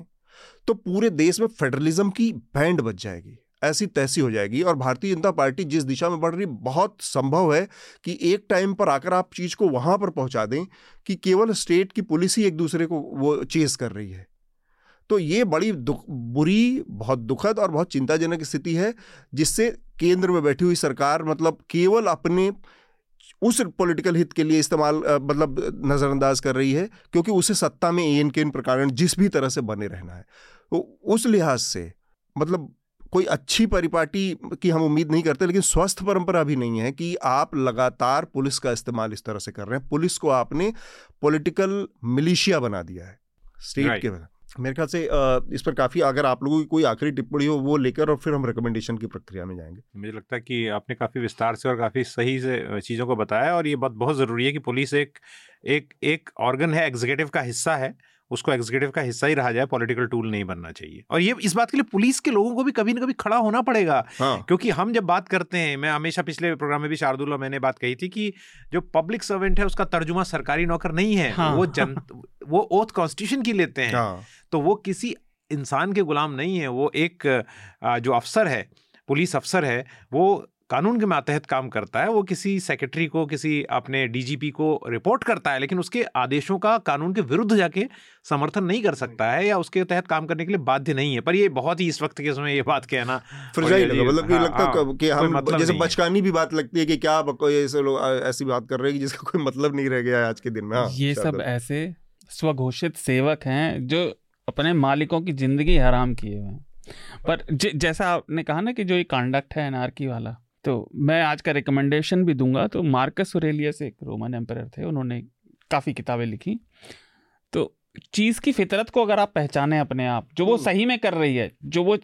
तो पूरे देश में फेडरलिज्म की बैंड बच जाएगी, ऐसी तैसी हो जाएगी। और भारतीय जनता पार्टी जिस दिशा में बढ़ रही, बहुत संभव है कि एक टाइम पर आकर आप चीज़ को वहाँ पर पहुँचा दें कि केवल स्टेट की पुलिस ही एक दूसरे को वो चेस कर रही है। तो ये बड़ी बुरी, बहुत दुखद और बहुत चिंताजनक स्थिति है, जिससे केंद्र में बैठी हुई सरकार मतलब केवल अपने उस पॉलिटिकल हित के लिए इस्तेमाल मतलब नज़रअंदाज कर रही है क्योंकि उसे सत्ता में एन के इन प्रकार जिस भी तरह से बने रहना है तो उस लिहाज से मतलब कोई अच्छी परिपाटी की हम उम्मीद नहीं करते लेकिन स्वस्थ परंपरा भी नहीं है कि आप लगातार पुलिस का इस्तेमाल इस तरह से कर रहे हैं पुलिस को आपने पॉलिटिकल मिलिशिया बना दिया है स्टेट. के मेरे ख्याल से इस पर काफ़ी अगर आप लोगों की कोई आखिरी टिप्पणी हो, वो लेकर और फिर हम रिकमेंडेशन की प्रक्रिया में जाएँगे।
मुझे लगता है कि आपने काफ़ी विस्तार से और काफ़ी सही से चीज़ों को बताया और ये बात बहुत ज़रूरी है कि पुलिस एक एक एक ऑर्गन है एग्जीक्यूटिव का हिस्सा है। उसको एग्जीक्यूटिव का हिस्सा ही रहा जाए पॉलिटिकल टूल नहीं बनना चाहिए। और ये इस बात के लिए पुलिस के लोगों को भी कभी ना कभी खड़ा होना पड़ेगा।
हाँ।
क्योंकि हम जब बात करते हैं मैं हमेशा पिछले प्रोग्राम में भी शार्दुल और मैंने बात कही थी कि जो पब्लिक सर्वेंट है उसका तर्जुमा सरकारी नौकर नहीं है।
हाँ।
वो जन वो ओथ कॉन्स्टिट्यूशन की लेते हैं।
हाँ।
तो वो किसी इंसान के गुलाम नहीं है। वो एक जो अफसर है पुलिस अफसर है वो कानून के मातहत काम करता है वो किसी सेक्रेटरी को किसी अपने डीजीपी को रिपोर्ट करता है लेकिन उसके आदेशों का कानून के विरुद्ध जाके समर्थन नहीं कर सकता है या उसके तहत काम करने के लिए बाध्य नहीं है। पर ये बहुत ही इस वक्त के समय ये बात कहना
मतलब कि
हाँ,
लगता है
हाँ,
कि हम
मतलब
जैसे बचकानी भी बात लगती है कि क्या ऐसे लोग ऐसी बात कर रहे हैं कि जिसका कोई मतलब नहीं रह गया है आज के दिन में। हाँ
ये सब। ऐसे स्वघोषित सेवक हैं जो अपने मालिकों की ज़िंदगी हराम किए हुए हैं। पर जैसा आपने कहा ना कि जो ये कांडक्ट है एनआरकी वाला तो मैं आज का रिकमेंडेशन भी दूँगा। तो मार्कस ओरेलियस एक रोमन एम्पर थे उन्होंने काफ़ी किताबें लिखी। तो चीज़ की फितरत को अगर आप पहचाने अपने आप जो वो
हम्म।
सही में कर रही है जो वो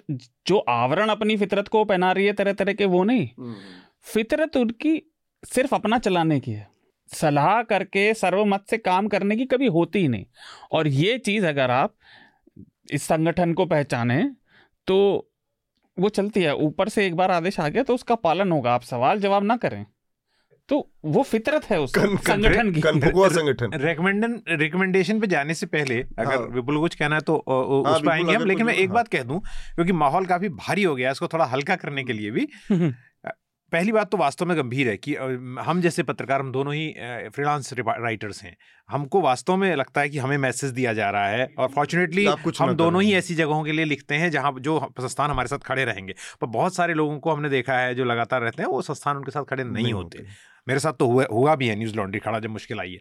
जो आवरण अपनी फितरत को पहना रही है तरह तरह के वो नहीं।
हम्म,
फितरत उनकी सिर्फ़ अपना चलाने की है। सलाह करके सर्वमत से काम करने की कभी होती ही नहीं। और ये चीज़ अगर आप इस संगठन को पहचाने तो वो चलती है ऊपर से एक बार आदेश आ गया तो उसका पालन होगा आप सवाल जवाब ना करें तो वो फितरत है उस
कन-
संगठन की
संगठन
रिकमेंडन रिकमेंडेशन पे जाने से पहले अगर
हाँ।
विपुल कुछ कहना है तो
हाँ,
उस पर आएँगे हम लेकिन मैं एक
हाँ।
बात कह दूँ क्योंकि माहौल काफ़ी भारी हो गया इसको थोड़ा हल्का करने के लिए भी पहली बात तो वास्तव में गंभीर है कि हम जैसे पत्रकार हम दोनों ही फ्रीलांस राइटर्स हैं। हमको वास्तव में लगता है कि हमें मैसेज दिया जा रहा है और फॉर्चुनेटली
कुछ
हम दोनों ही ऐसी जगहों के लिए लिखते हैं जहाँ जो संस्थान हमारे साथ खड़े रहेंगे। पर बहुत सारे लोगों को हमने देखा है जो लगातार रहते हैं वो संस्थान उनके साथ खड़े नहीं होते। मेरे साथ तो हुआ हुआ भी है न्यूज़ लॉन्ड्री खड़ा जब मुश्किल आई है।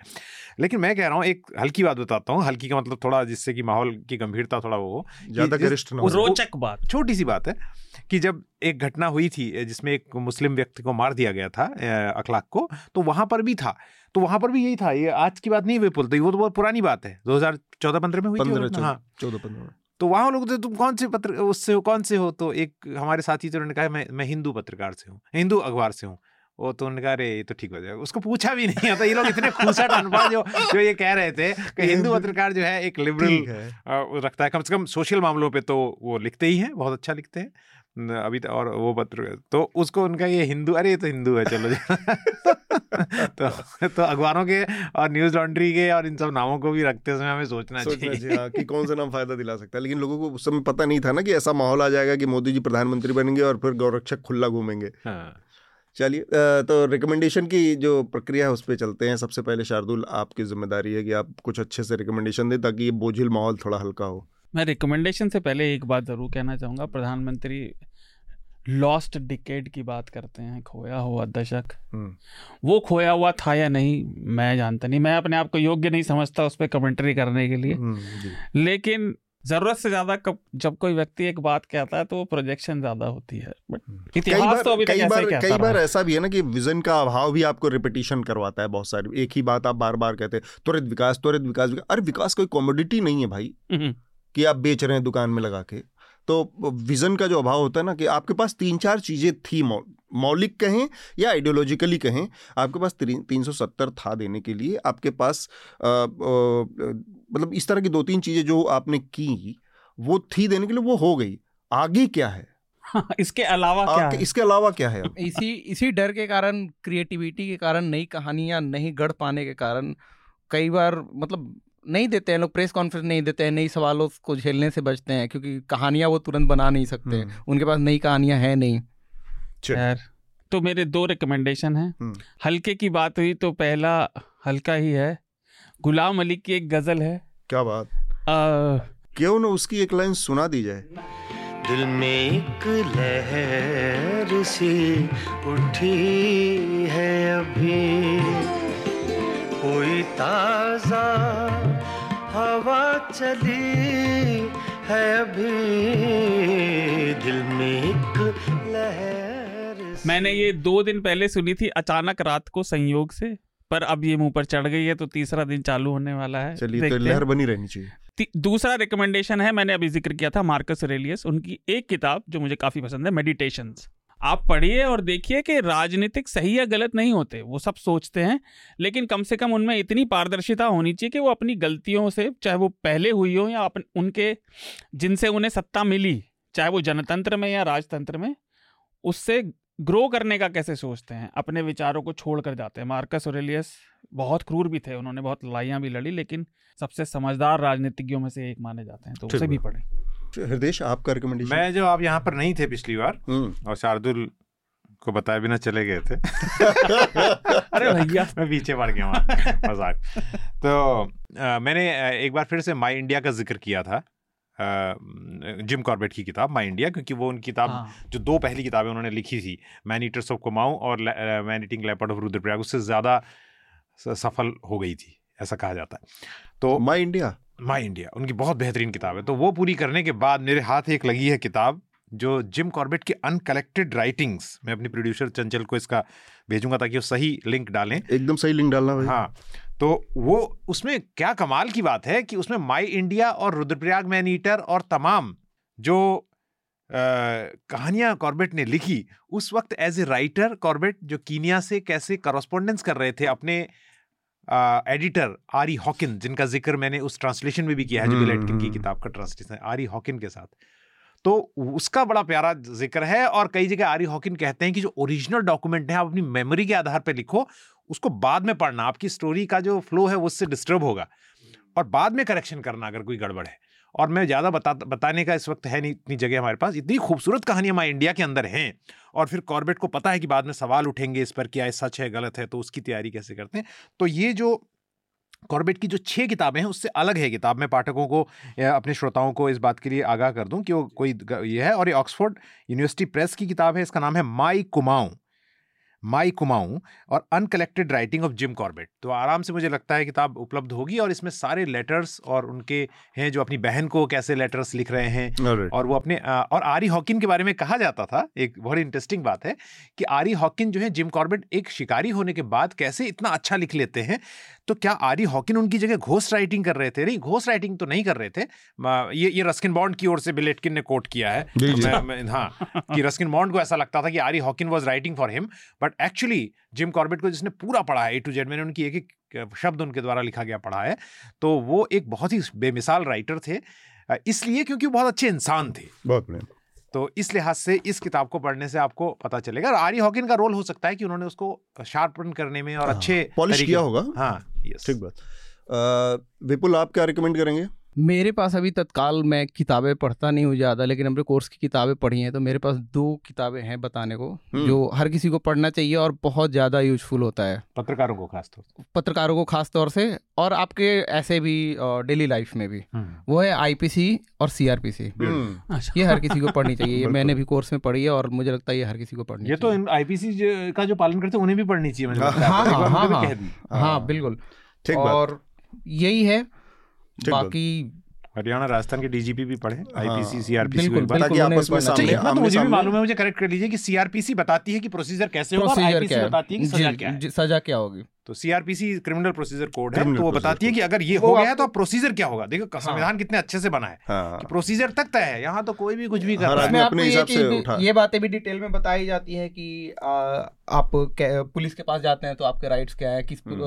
लेकिन मैं कह रहा हूँ एक हल्की बात बताता हूँ हल्की का मतलब थोड़ा जिससे कि माहौल की गंभीरता थोड़ा वो हो
हो।
रोचक बात।
छोटी सी बात है। कि जब एक घटना हुई थी जिसमें एक मुस्लिम व्यक्ति को मार दिया गया था अखलाक को तो वहाँ पर भी था। तो वहाँ पर भी यही था ये आज की बात नहीं विपुल तो वो तो बहुत पुरानी बात है। 2014 15 में हुई थी
पंद्रह
घटना, हाँ।
चौदह पंद्रह
तो वहाँ लोग थे तुम कौन से पत्र उससे हो कौन से हो? तो एक हमारे साथी थे उन्होंने कहा मैं मैं हिंदू पत्रकार से हूँ हिंदू अखबार से हूँ। वो तो उन्होंने कहा अरे ये तो ठीक हो जाएगा। उसको पूछा भी नहीं होता ये लोग इतने खूसट अनपढ़ जो जो ये कह रहे थे कि हिंदू पत्रकार जो है एक लिबरल
है।
रखता है। कम से कम सोशल मामलों पे तो वो लिखते ही हैं बहुत अच्छा लिखते हैं। अभी तो और वो पत्र तो उसको उनका ये हिंदू अरे ये तो हिंदू है चलो तो तो अखबारों के और न्यूज़ लॉन्ड्री के और इन सब नामों को भी रखते समय हमें सोचना
सोचना
चाहिए।
चाहिए हाँ, कि कौन सा नाम फ़ायदा दिला सकता है। लेकिन लोगों को उस समय पता नहीं था ना कि ऐसा माहौल आ जाएगा कि मोदी जी प्रधानमंत्री बनेंगे और फिर गौरक्षक खुला घूमेंगे।
हाँ।
चलिए तो रिकमेंडेशन की जो प्रक्रिया है उस पर चलते हैं। सबसे पहले शार्दुल आपकी ज़िम्मेदारी है कि आप कुछ अच्छे से रिकमेंडेशन दें ताकि ये बोझिल माहौल थोड़ा हल्का हो।
मैं रिकमेंडेशन से पहले एक बात ज़रूर कहना चाहूँगा। प्रधानमंत्री लॉस्ट डिकेड की बात करते हैं खोया हुआ दशक।
हम्म,
वो खोया हुआ था या नहीं मैं जानता नहीं। मैं अपने आप को योग्य नहीं समझता उस पर कमेंट्री करने के लिए।
हम्म,
लेकिन ज़रूरत से ज़्यादा कब जब कोई व्यक्ति एक बात कहता है तो वो प्रोजेक्शन ज़्यादा होती है। बट
कई
इतिहास
बार
तो अभी
कई बार कई बार ऐसा भी है ना कि विजन का अभाव भी आपको रिपीटिशन करवाता है बहुत सारी। एक ही बात आप बार बार कहते हैं त्वरित विकास त्वरित विकास अरे विकास कोई कॉमोडिटी नहीं है भाई
हम्म,
कि आप बेच रहे हैं दुकान में लगा के। तो विजन का जो अभाव होता है ना कि आपके पास तीन चार चीज़ें थी मौलिक कहें या आइडियोलॉजिकली कहें आपके पास तीन सौ सत्तर था देने के लिए आपके पास मतलब इस तरह की दो तीन चीज़ें जो आपने की वो थी देने के लिए वो हो गई। आगे क्या है?
इसके अलावा क्या है?
इसके अलावा क्या है
इसी इसी डर के कारण क्रिएटिविटी के कारण नई कहानियाँ नहीं गढ़ पाने के कारण कई बार मतलब नहीं देते हैं लोग प्रेस कॉन्फ्रेंस नहीं देते हैं नई सवालों को झेलने से बचते हैं क्योंकि कहानियाँ वो तुरंत बना नहीं सकते। हम्म। उनके पास नई कहानियाँ हैं नहीं।
यार तो मेरे दो रिकमेंडेशन हैं। हम्म। हल्के की बात हुई तो पहला हल्का ही है गुलाम अली की एक गज़ल है।
क्या बात? आ... क्यों ना उसकी एक लाइन सुना दी जाए। दिल में एक लहर सी उठी है अभी कोई ताज़ा हवा चली है अभी
दिल में एक लहर मैंने ये दो दिन पहले सुनी थी अचानक रात को संयोग से पर अब ये मुँह पर चढ़ गई है तो तीसरा दिन चालू होने वाला है।
चलिए तो लहर बनी रहनी चाहिए।
दूसरा रिकमेंडेशन है मैंने अभी ज़िक्र किया था मार्कस रेलियस उनकी एक किताब जो मुझे काफ़ी पसंद है मेडिटेशंस आप पढ़िए और देखिए कि राजनीतिक सही या गलत नहीं होते वो सब सोचते हैं लेकिन कम से कम उनमें इतनी पारदर्शिता होनी चाहिए कि वो अपनी गलतियों से चाहे वो पहले हुई हो या अपन उनके जिनसे उन्हें सत्ता मिली चाहे वो जनतंत्र में या राजतंत्र में उससे ग्रो करने का कैसे सोचते हैं? अपने विचारों को छोड़ कर जाते हैं। मार्कस ओरेलियस बहुत क्रूर भी थे उन्होंने बहुत लड़ाइयाँ भी लड़ी लेकिन सबसे समझदार राजनीतिज्ञों में से एक माने जाते हैं तो उसे भी पढ़ें।
हृदय आपका रिकमेंडेशन
मैं जो आप यहाँ पर नहीं थे पिछली बार हम्म। और शार्दुल को बताए बिना चले गए थे।
अरे भैया
मैं पीछे पड़ गया मज़ाक। तो आ, मैंने एक बार फिर से माई इंडिया का ज़िक्र किया था। जिम कॉर्बेट की किताब माई इंडिया क्योंकि वो उनकी किताब हाँ। जो दो पहली किताबें उन्होंने लिखी थी मैन ईटर्स ऑफ़ कुमाऊं और man eating leopard of Rudraprayag उससे ज़्यादा सफल हो गई थी ऐसा कहा जाता है।
तो माई इंडिया
माई इंडिया उनकी बहुत बेहतरीन किताब है। तो वो पूरी करने के बाद मेरे हाथ एक लगी है किताब जो जिम कॉर्बेट की अनकलेक्टेड राइटिंग्स मैं अपनी प्रोड्यूसर चंचल को इसका भेजूँगा ताकि वो सही लिंक डालें।
एकदम सही लिंक डालना भाई।
हाँ तो वो उसमें क्या कमाल की बात है कि उसमें माई इंडिया और रुद्रप्रयाग मैन ईटर और तमाम जो कहानियाँ कॉर्बेट ने लिखी उस वक्त एज ए राइटर कॉर्बेट जो कीनिया से कैसे करस्पॉन्डेंस कर रहे थे अपने एडिटर आरी हॉकिन जिनका ज़िक्र मैंने उस ट्रांसलेशन में भी किया है जो बिल की हम्म। किताब का ट्रांसलेशन है आरी हॉकिन के साथ। तो उसका बड़ा प्यारा ज़िक्र है और कई जगह आरी हॉकिन कहते हैं कि जो ओरिजिनल डॉक्यूमेंट है आप अपनी मेमोरी के आधार पर लिखो उसको बाद में पढ़ना आपकी स्टोरी का जो फ्लो है वो उससे डिस्टर्ब होगा। और बाद में करेक्शन करना अगर कोई गड़बड़ है। और मैं ज़्यादा बता, बताने का इस वक्त है नहीं, इतनी जगह हमारे पास। इतनी खूबसूरत कहानियाँ हमारे इंडिया के अंदर हैं और फिर कॉर्बेट को पता है कि बाद में सवाल उठेंगे इस पर क्या सच है, गलत है तो उसकी तैयारी कैसे करते हैं? तो ये जो कॉर्बेट की जो छः किताबें हैं, उससे अलग है किताब। मैं पाठकों को अपने श्रोताओं को इस बात के लिए आगाह कर दूँ कि वो कोई ये है और ये ऑक्सफोर्ड यूनिवर्सिटी प्रेस की किताब है, इसका नाम है माई कुमाऊं। माई कुमाऊं और uncollected writing of Jim Corbett तो आराम से मुझे लगता है किताब उपलब्ध होगी और इसमें सारे लेटर्स और उनके हैं जो अपनी बहन को कैसे लेटर्स लिख रहे हैं और वो अपने और आरी हॉकिन के बारे में कहा जाता था एक बहुत इंटरेस्टिंग बात है कि आरी हॉकिन जो है जिम कॉर्बेट एक शिकारी होने के बाद कैसे इतना अच्छा लिख लेते हैं। तो क्या आरी हॉकिन उनकी जगह घोस्ट राइटिंग कर रहे थे? नहीं घोस्ट राइटिंग तो नहीं कर रहे थे। ये ये रस्किन बॉन्ड की ओर से बिलेटकिन ने कोट किया है। तो मैं, हाँ कि रस्किन बॉन्ड को ऐसा लगता था कि Ari Hawkin was writing for him but actually Jim Corbett को जिसने पूरा पढ़ा है ए टू जेड मैंने उनकी एक एक शब्द उनके द्वारा लिखा गया पढ़ा है तो वो एक बहुत ही बेमिसाल राइटर थे इसलिए क्योंकि बहुत अच्छे इंसान थे।
बहुत
तो इस लिहाज से इस किताब को पढ़ने से आपको पता चलेगा और आर्य हॉकिन का रोल हो सकता है कि उन्होंने उसको शार्पन करने में और हाँ, अच्छे
पॉलिश किया होगा।
हाँ
ठीक बात। विपुल आप क्या रिकमेंड करेंगे?
मेरे पास अभी तत्काल मैं किताबें पढ़ता नहीं हूँ ज़्यादा लेकिन हमने कोर्स की किताबें पढ़ी हैं तो मेरे पास दो किताबें हैं बताने को हम्म। जो हर किसी को पढ़ना चाहिए और बहुत ज़्यादा यूजफुल होता है।
पत्रकारों को खास तौर
से। पत्रकारों को खास तौर से और आपके ऐसे भी डेली लाइफ में भी। हम्म। वो है आईपीसी और सीआरपीसी हम्म। अच्छा। ये हर किसी को पढ़नी चाहिए ये मैंने भी कोर्स में पढ़ी है और मुझे लगता है ये हर किसी को पढ़नी
ये तो आईपीसी का जो पालन करते हैं उन्हें भी पढ़नी चाहिए हाँ
हाँ हाँ, हाँ, हाँ बिल्कुल। और यही है बाकी
हरियाणा राजस्थान के डीजीपी भी पढ़े आईपीसी सीआरपीसी
बिल्कुल ताकि आपस में सामने
इतना तो मुझे भी मालूम है मुझे करेक्ट कर लीजिए कि सीआरपीसी बताती है कि प्रोसीजर कैसे होगा आईपीसी बताती है कि सजा क्या है।
सजा क्या होगी?
तो सीआरपीसी क्रिमिनल प्रोसीजर कोड है तो वो बताती है कि अगर ये हो गया है तो अब प्रोसीजर क्या होगा? देखो संविधान कितने अच्छे से बना है
हाँ।
कि प्रोसीजर तक तय है यहाँ तो कोई भी कुछ भी कर रहा है।
अपने
ये
हिसाब से उठा-
ये बातें भी डिटेल में बताई जाती है कि आ, आप पुलिस के पास जाते हैं तो आपके राइट्स क्या है किस
हम्म,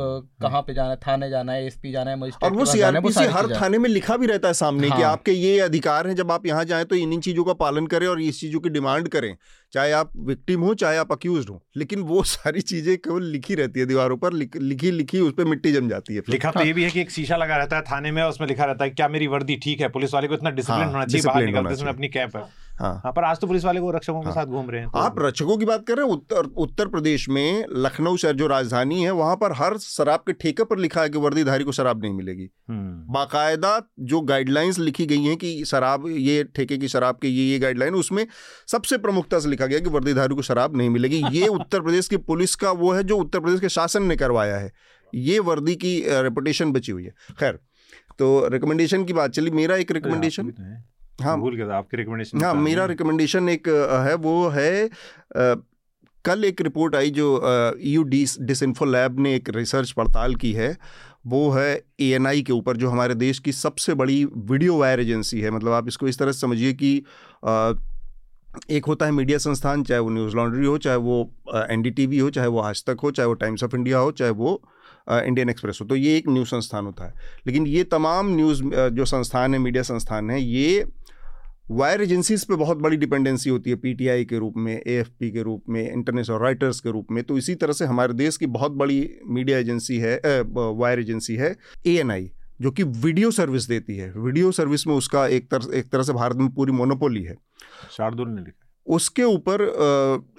कहाँ पे जाना है थाने जाना है एसपी जाना है मजिस्ट्रेट
और वो
पास जाना है,
सीआरपीसी हर थाने में लिखा भी रहता है सामने कि
हाँ।
आपके ये अधिकार हैं जब आप यहाँ जाए तो इन इन चीज़ों का पालन करें और इस चीज़ों की डिमांड करें चाहे आप विक्टिम हो चाहे आप अक्यूज हो लेकिन वो सारी चीज़ें केवल लिखी रहती है दीवारों पर लिख- लिखी लिखी उस पर मिट्टी जम जाती है
लिखा तो ये भी है कि एक शीशा लगा रहता है थाने में उसमें लिखा रहता है क्या मेरी वर्दी ठीक है? पुलिस वाले को इतना डिसिप्लिन
हाँ,
होना चाहिए बाहर निकलते
चाहिए।
अपनी कैप है।
हाँ।
हाँ पर आज तो पुलिस वाले को रक्षकों
हाँ, के।
साथ घूम रहे हैं तो-
आप रक्षकों की बात कर रहे हैं उत्तर उत्तर प्रदेश में लखनऊ शहर जो राजधानी है वहाँ पर हर शराब के ठेके पर लिखा है कि वर्दीधारी को शराब नहीं मिलेगी।
हम्म।
बाकायदा जो गाइडलाइंस लिखी गई हैं कि शराब ये ठेके की शराब के ये ये गाइडलाइन उसमें सबसे प्रमुखता से लिखा गया कि वर्दीधारी को शराब नहीं मिलेगी। ये उत्तर प्रदेश की पुलिस का वो है जो उत्तर प्रदेश के शासन ने करवाया है। ये वर्दी की रेपुटेशन बची हुई है। खैर तो रिकमेंडेशन की बात चली मेरा एक रिकमेंडेशन
है। भूल गया था आपकी रिकमेंडेशन
हाँ मेरा रिकमेंडेशन एक है वो है अ, कल एक रिपोर्ट आई जो यू डिस डिसइंफो लैब ने एक रिसर्च पड़ताल की है वो है ए के ऊपर जो हमारे देश की सबसे बड़ी वीडियो वायर एजेंसी है मतलब आप इसको इस तरह से समझिए कि अ, एक होता है मीडिया संस्थान चाहे वो न्यूज़ लॉन्ड्री हो चाहे वो एनडीटीवी हो चाहे वो आज तक हो चाहे वो टाइम्स ऑफ़ इंडिया हो चाहे वो इंडियन एक्सप्रेस हो तो ये एक न्यूज़ संस्थान होता है। लेकिन ये तमाम न्यूज़ जो संस्थान है, मीडिया संस्थान है, ये वायर एजेंसीज पे बहुत बड़ी डिपेंडेंसी होती है पीटीआई के रूप में एएफपी के रूप में इंटरनेशनल राइटर्स के रूप में तो इसी तरह से हमारे देश की बहुत बड़ी मीडिया एजेंसी है वायर एजेंसी है एएनआई जो कि वीडियो सर्विस देती है। वीडियो सर्विस में उसका एक तरह एक तरह से भारत में पूरी मोनोपोली है।
शार्दुल ने लिखा
उसके ऊपर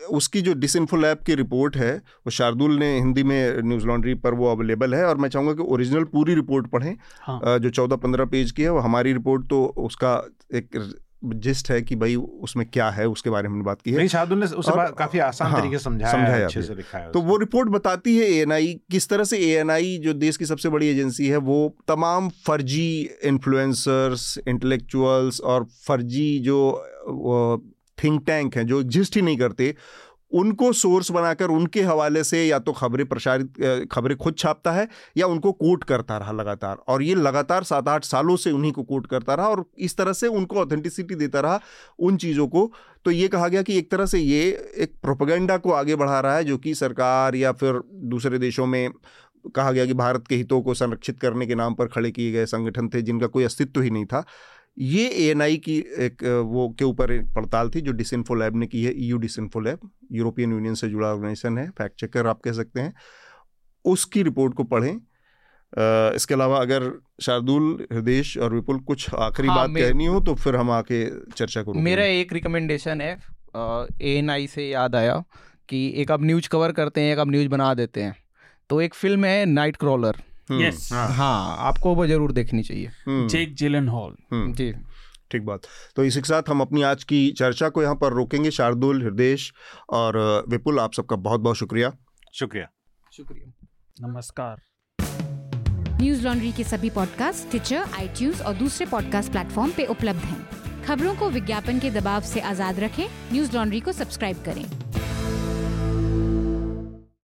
उसकी जो डिसइंफो लैब की रिपोर्ट है वो शार्दुल ने हिंदी में न्यूज़ लॉन्ड्री पर वो अवेलेबल है और मैं चाहूँगा कि ओरिजिनल पूरी रिपोर्ट पढ़ें।
हाँ।
जो चौदह पंद्रह पेज की है वो हमारी रिपोर्ट तो उसका एक जिस्ट है कि भाई उसमें क्या है उसके बारे में बात की है।
शार्दुल ने उसे
और-
काफ़ी आसान
हाँ,
तरीके से समझाया
समझाया
अच्छे से लिखा है
तो वो रिपोर्ट बताती है एएनआई किस तरह से एएनआई जो देश की सबसे बड़ी एजेंसी है वो तमाम फर्जी इन्फ्लुएंसर्स इंटेलेक्चुअल्स और फर्जी जो थिंक टैंक हैं, जो एग्जिस्ट ही नहीं करते, उनको सोर्स बनाकर उनके हवाले से या तो खबरें प्रसारित खबरें खुद छापता है या उनको कोट करता रहा लगातार। और ये लगातार सात आठ सालों से उन्हीं को कोट करता रहा और इस तरह से उनको ऑथेंटिसिटी देता रहा उन चीज़ों को। तो ये कहा गया कि एक तरह से ये एक प्रोपेगेंडा को आगे बढ़ा रहा है, जो कि सरकार या फिर दूसरे देशों में कहा गया कि भारत के हितों को संरक्षित करने के नाम पर खड़े किए गए संगठन थे, जिनका कोई अस्तित्व ही नहीं था। ये ए की एक वो के ऊपर एक पड़ताल थी जो डिसइंफो लैब ने की है EU disinfo lab European Union से जुड़ा ऑर्गेनाइजेशन है फैक्ट चेकर आप कह सकते हैं। उसकी रिपोर्ट को पढ़ें। इसके अलावा अगर शार्दुल हृदेश और विपुल कुछ आखिरी
हाँ,
बात कहनी हो तो फिर हम आके चर्चा करूँ
मेरा एक रिकमेंडेशन है ए एन आई से याद आया कि एक आप न्यूज़ कवर करते हैं एक आप न्यूज़ बना देते हैं। तो एक फ़िल्म है नाइट क्रॉलर
यस
हाँ। आपको वो ज़रूर देखनी चाहिए।
हम्म,
जेक जिलन हॉल
हम्म।
जी।
ठीक बात। तो इसी के साथ हम अपनी आज की चर्चा को यहाँ पर रोकेंगे। शार्दुल हृदय और विपुल आप सबका बहुत बहुत शुक्रिया।
शुक्रिया।
शुक्रिया।
नमस्कार।
न्यूज़ लॉन्ड्री के सभी पॉडकास्ट ट्विटर आईटीज और दूसरे पॉडकास्ट प्लेटफॉर्म पे उपलब्ध हैं। खबरों को विज्ञापन के दबाव से आज़ाद रखें। न्यूज़ लॉन्ड्री को सब्सक्राइब करें।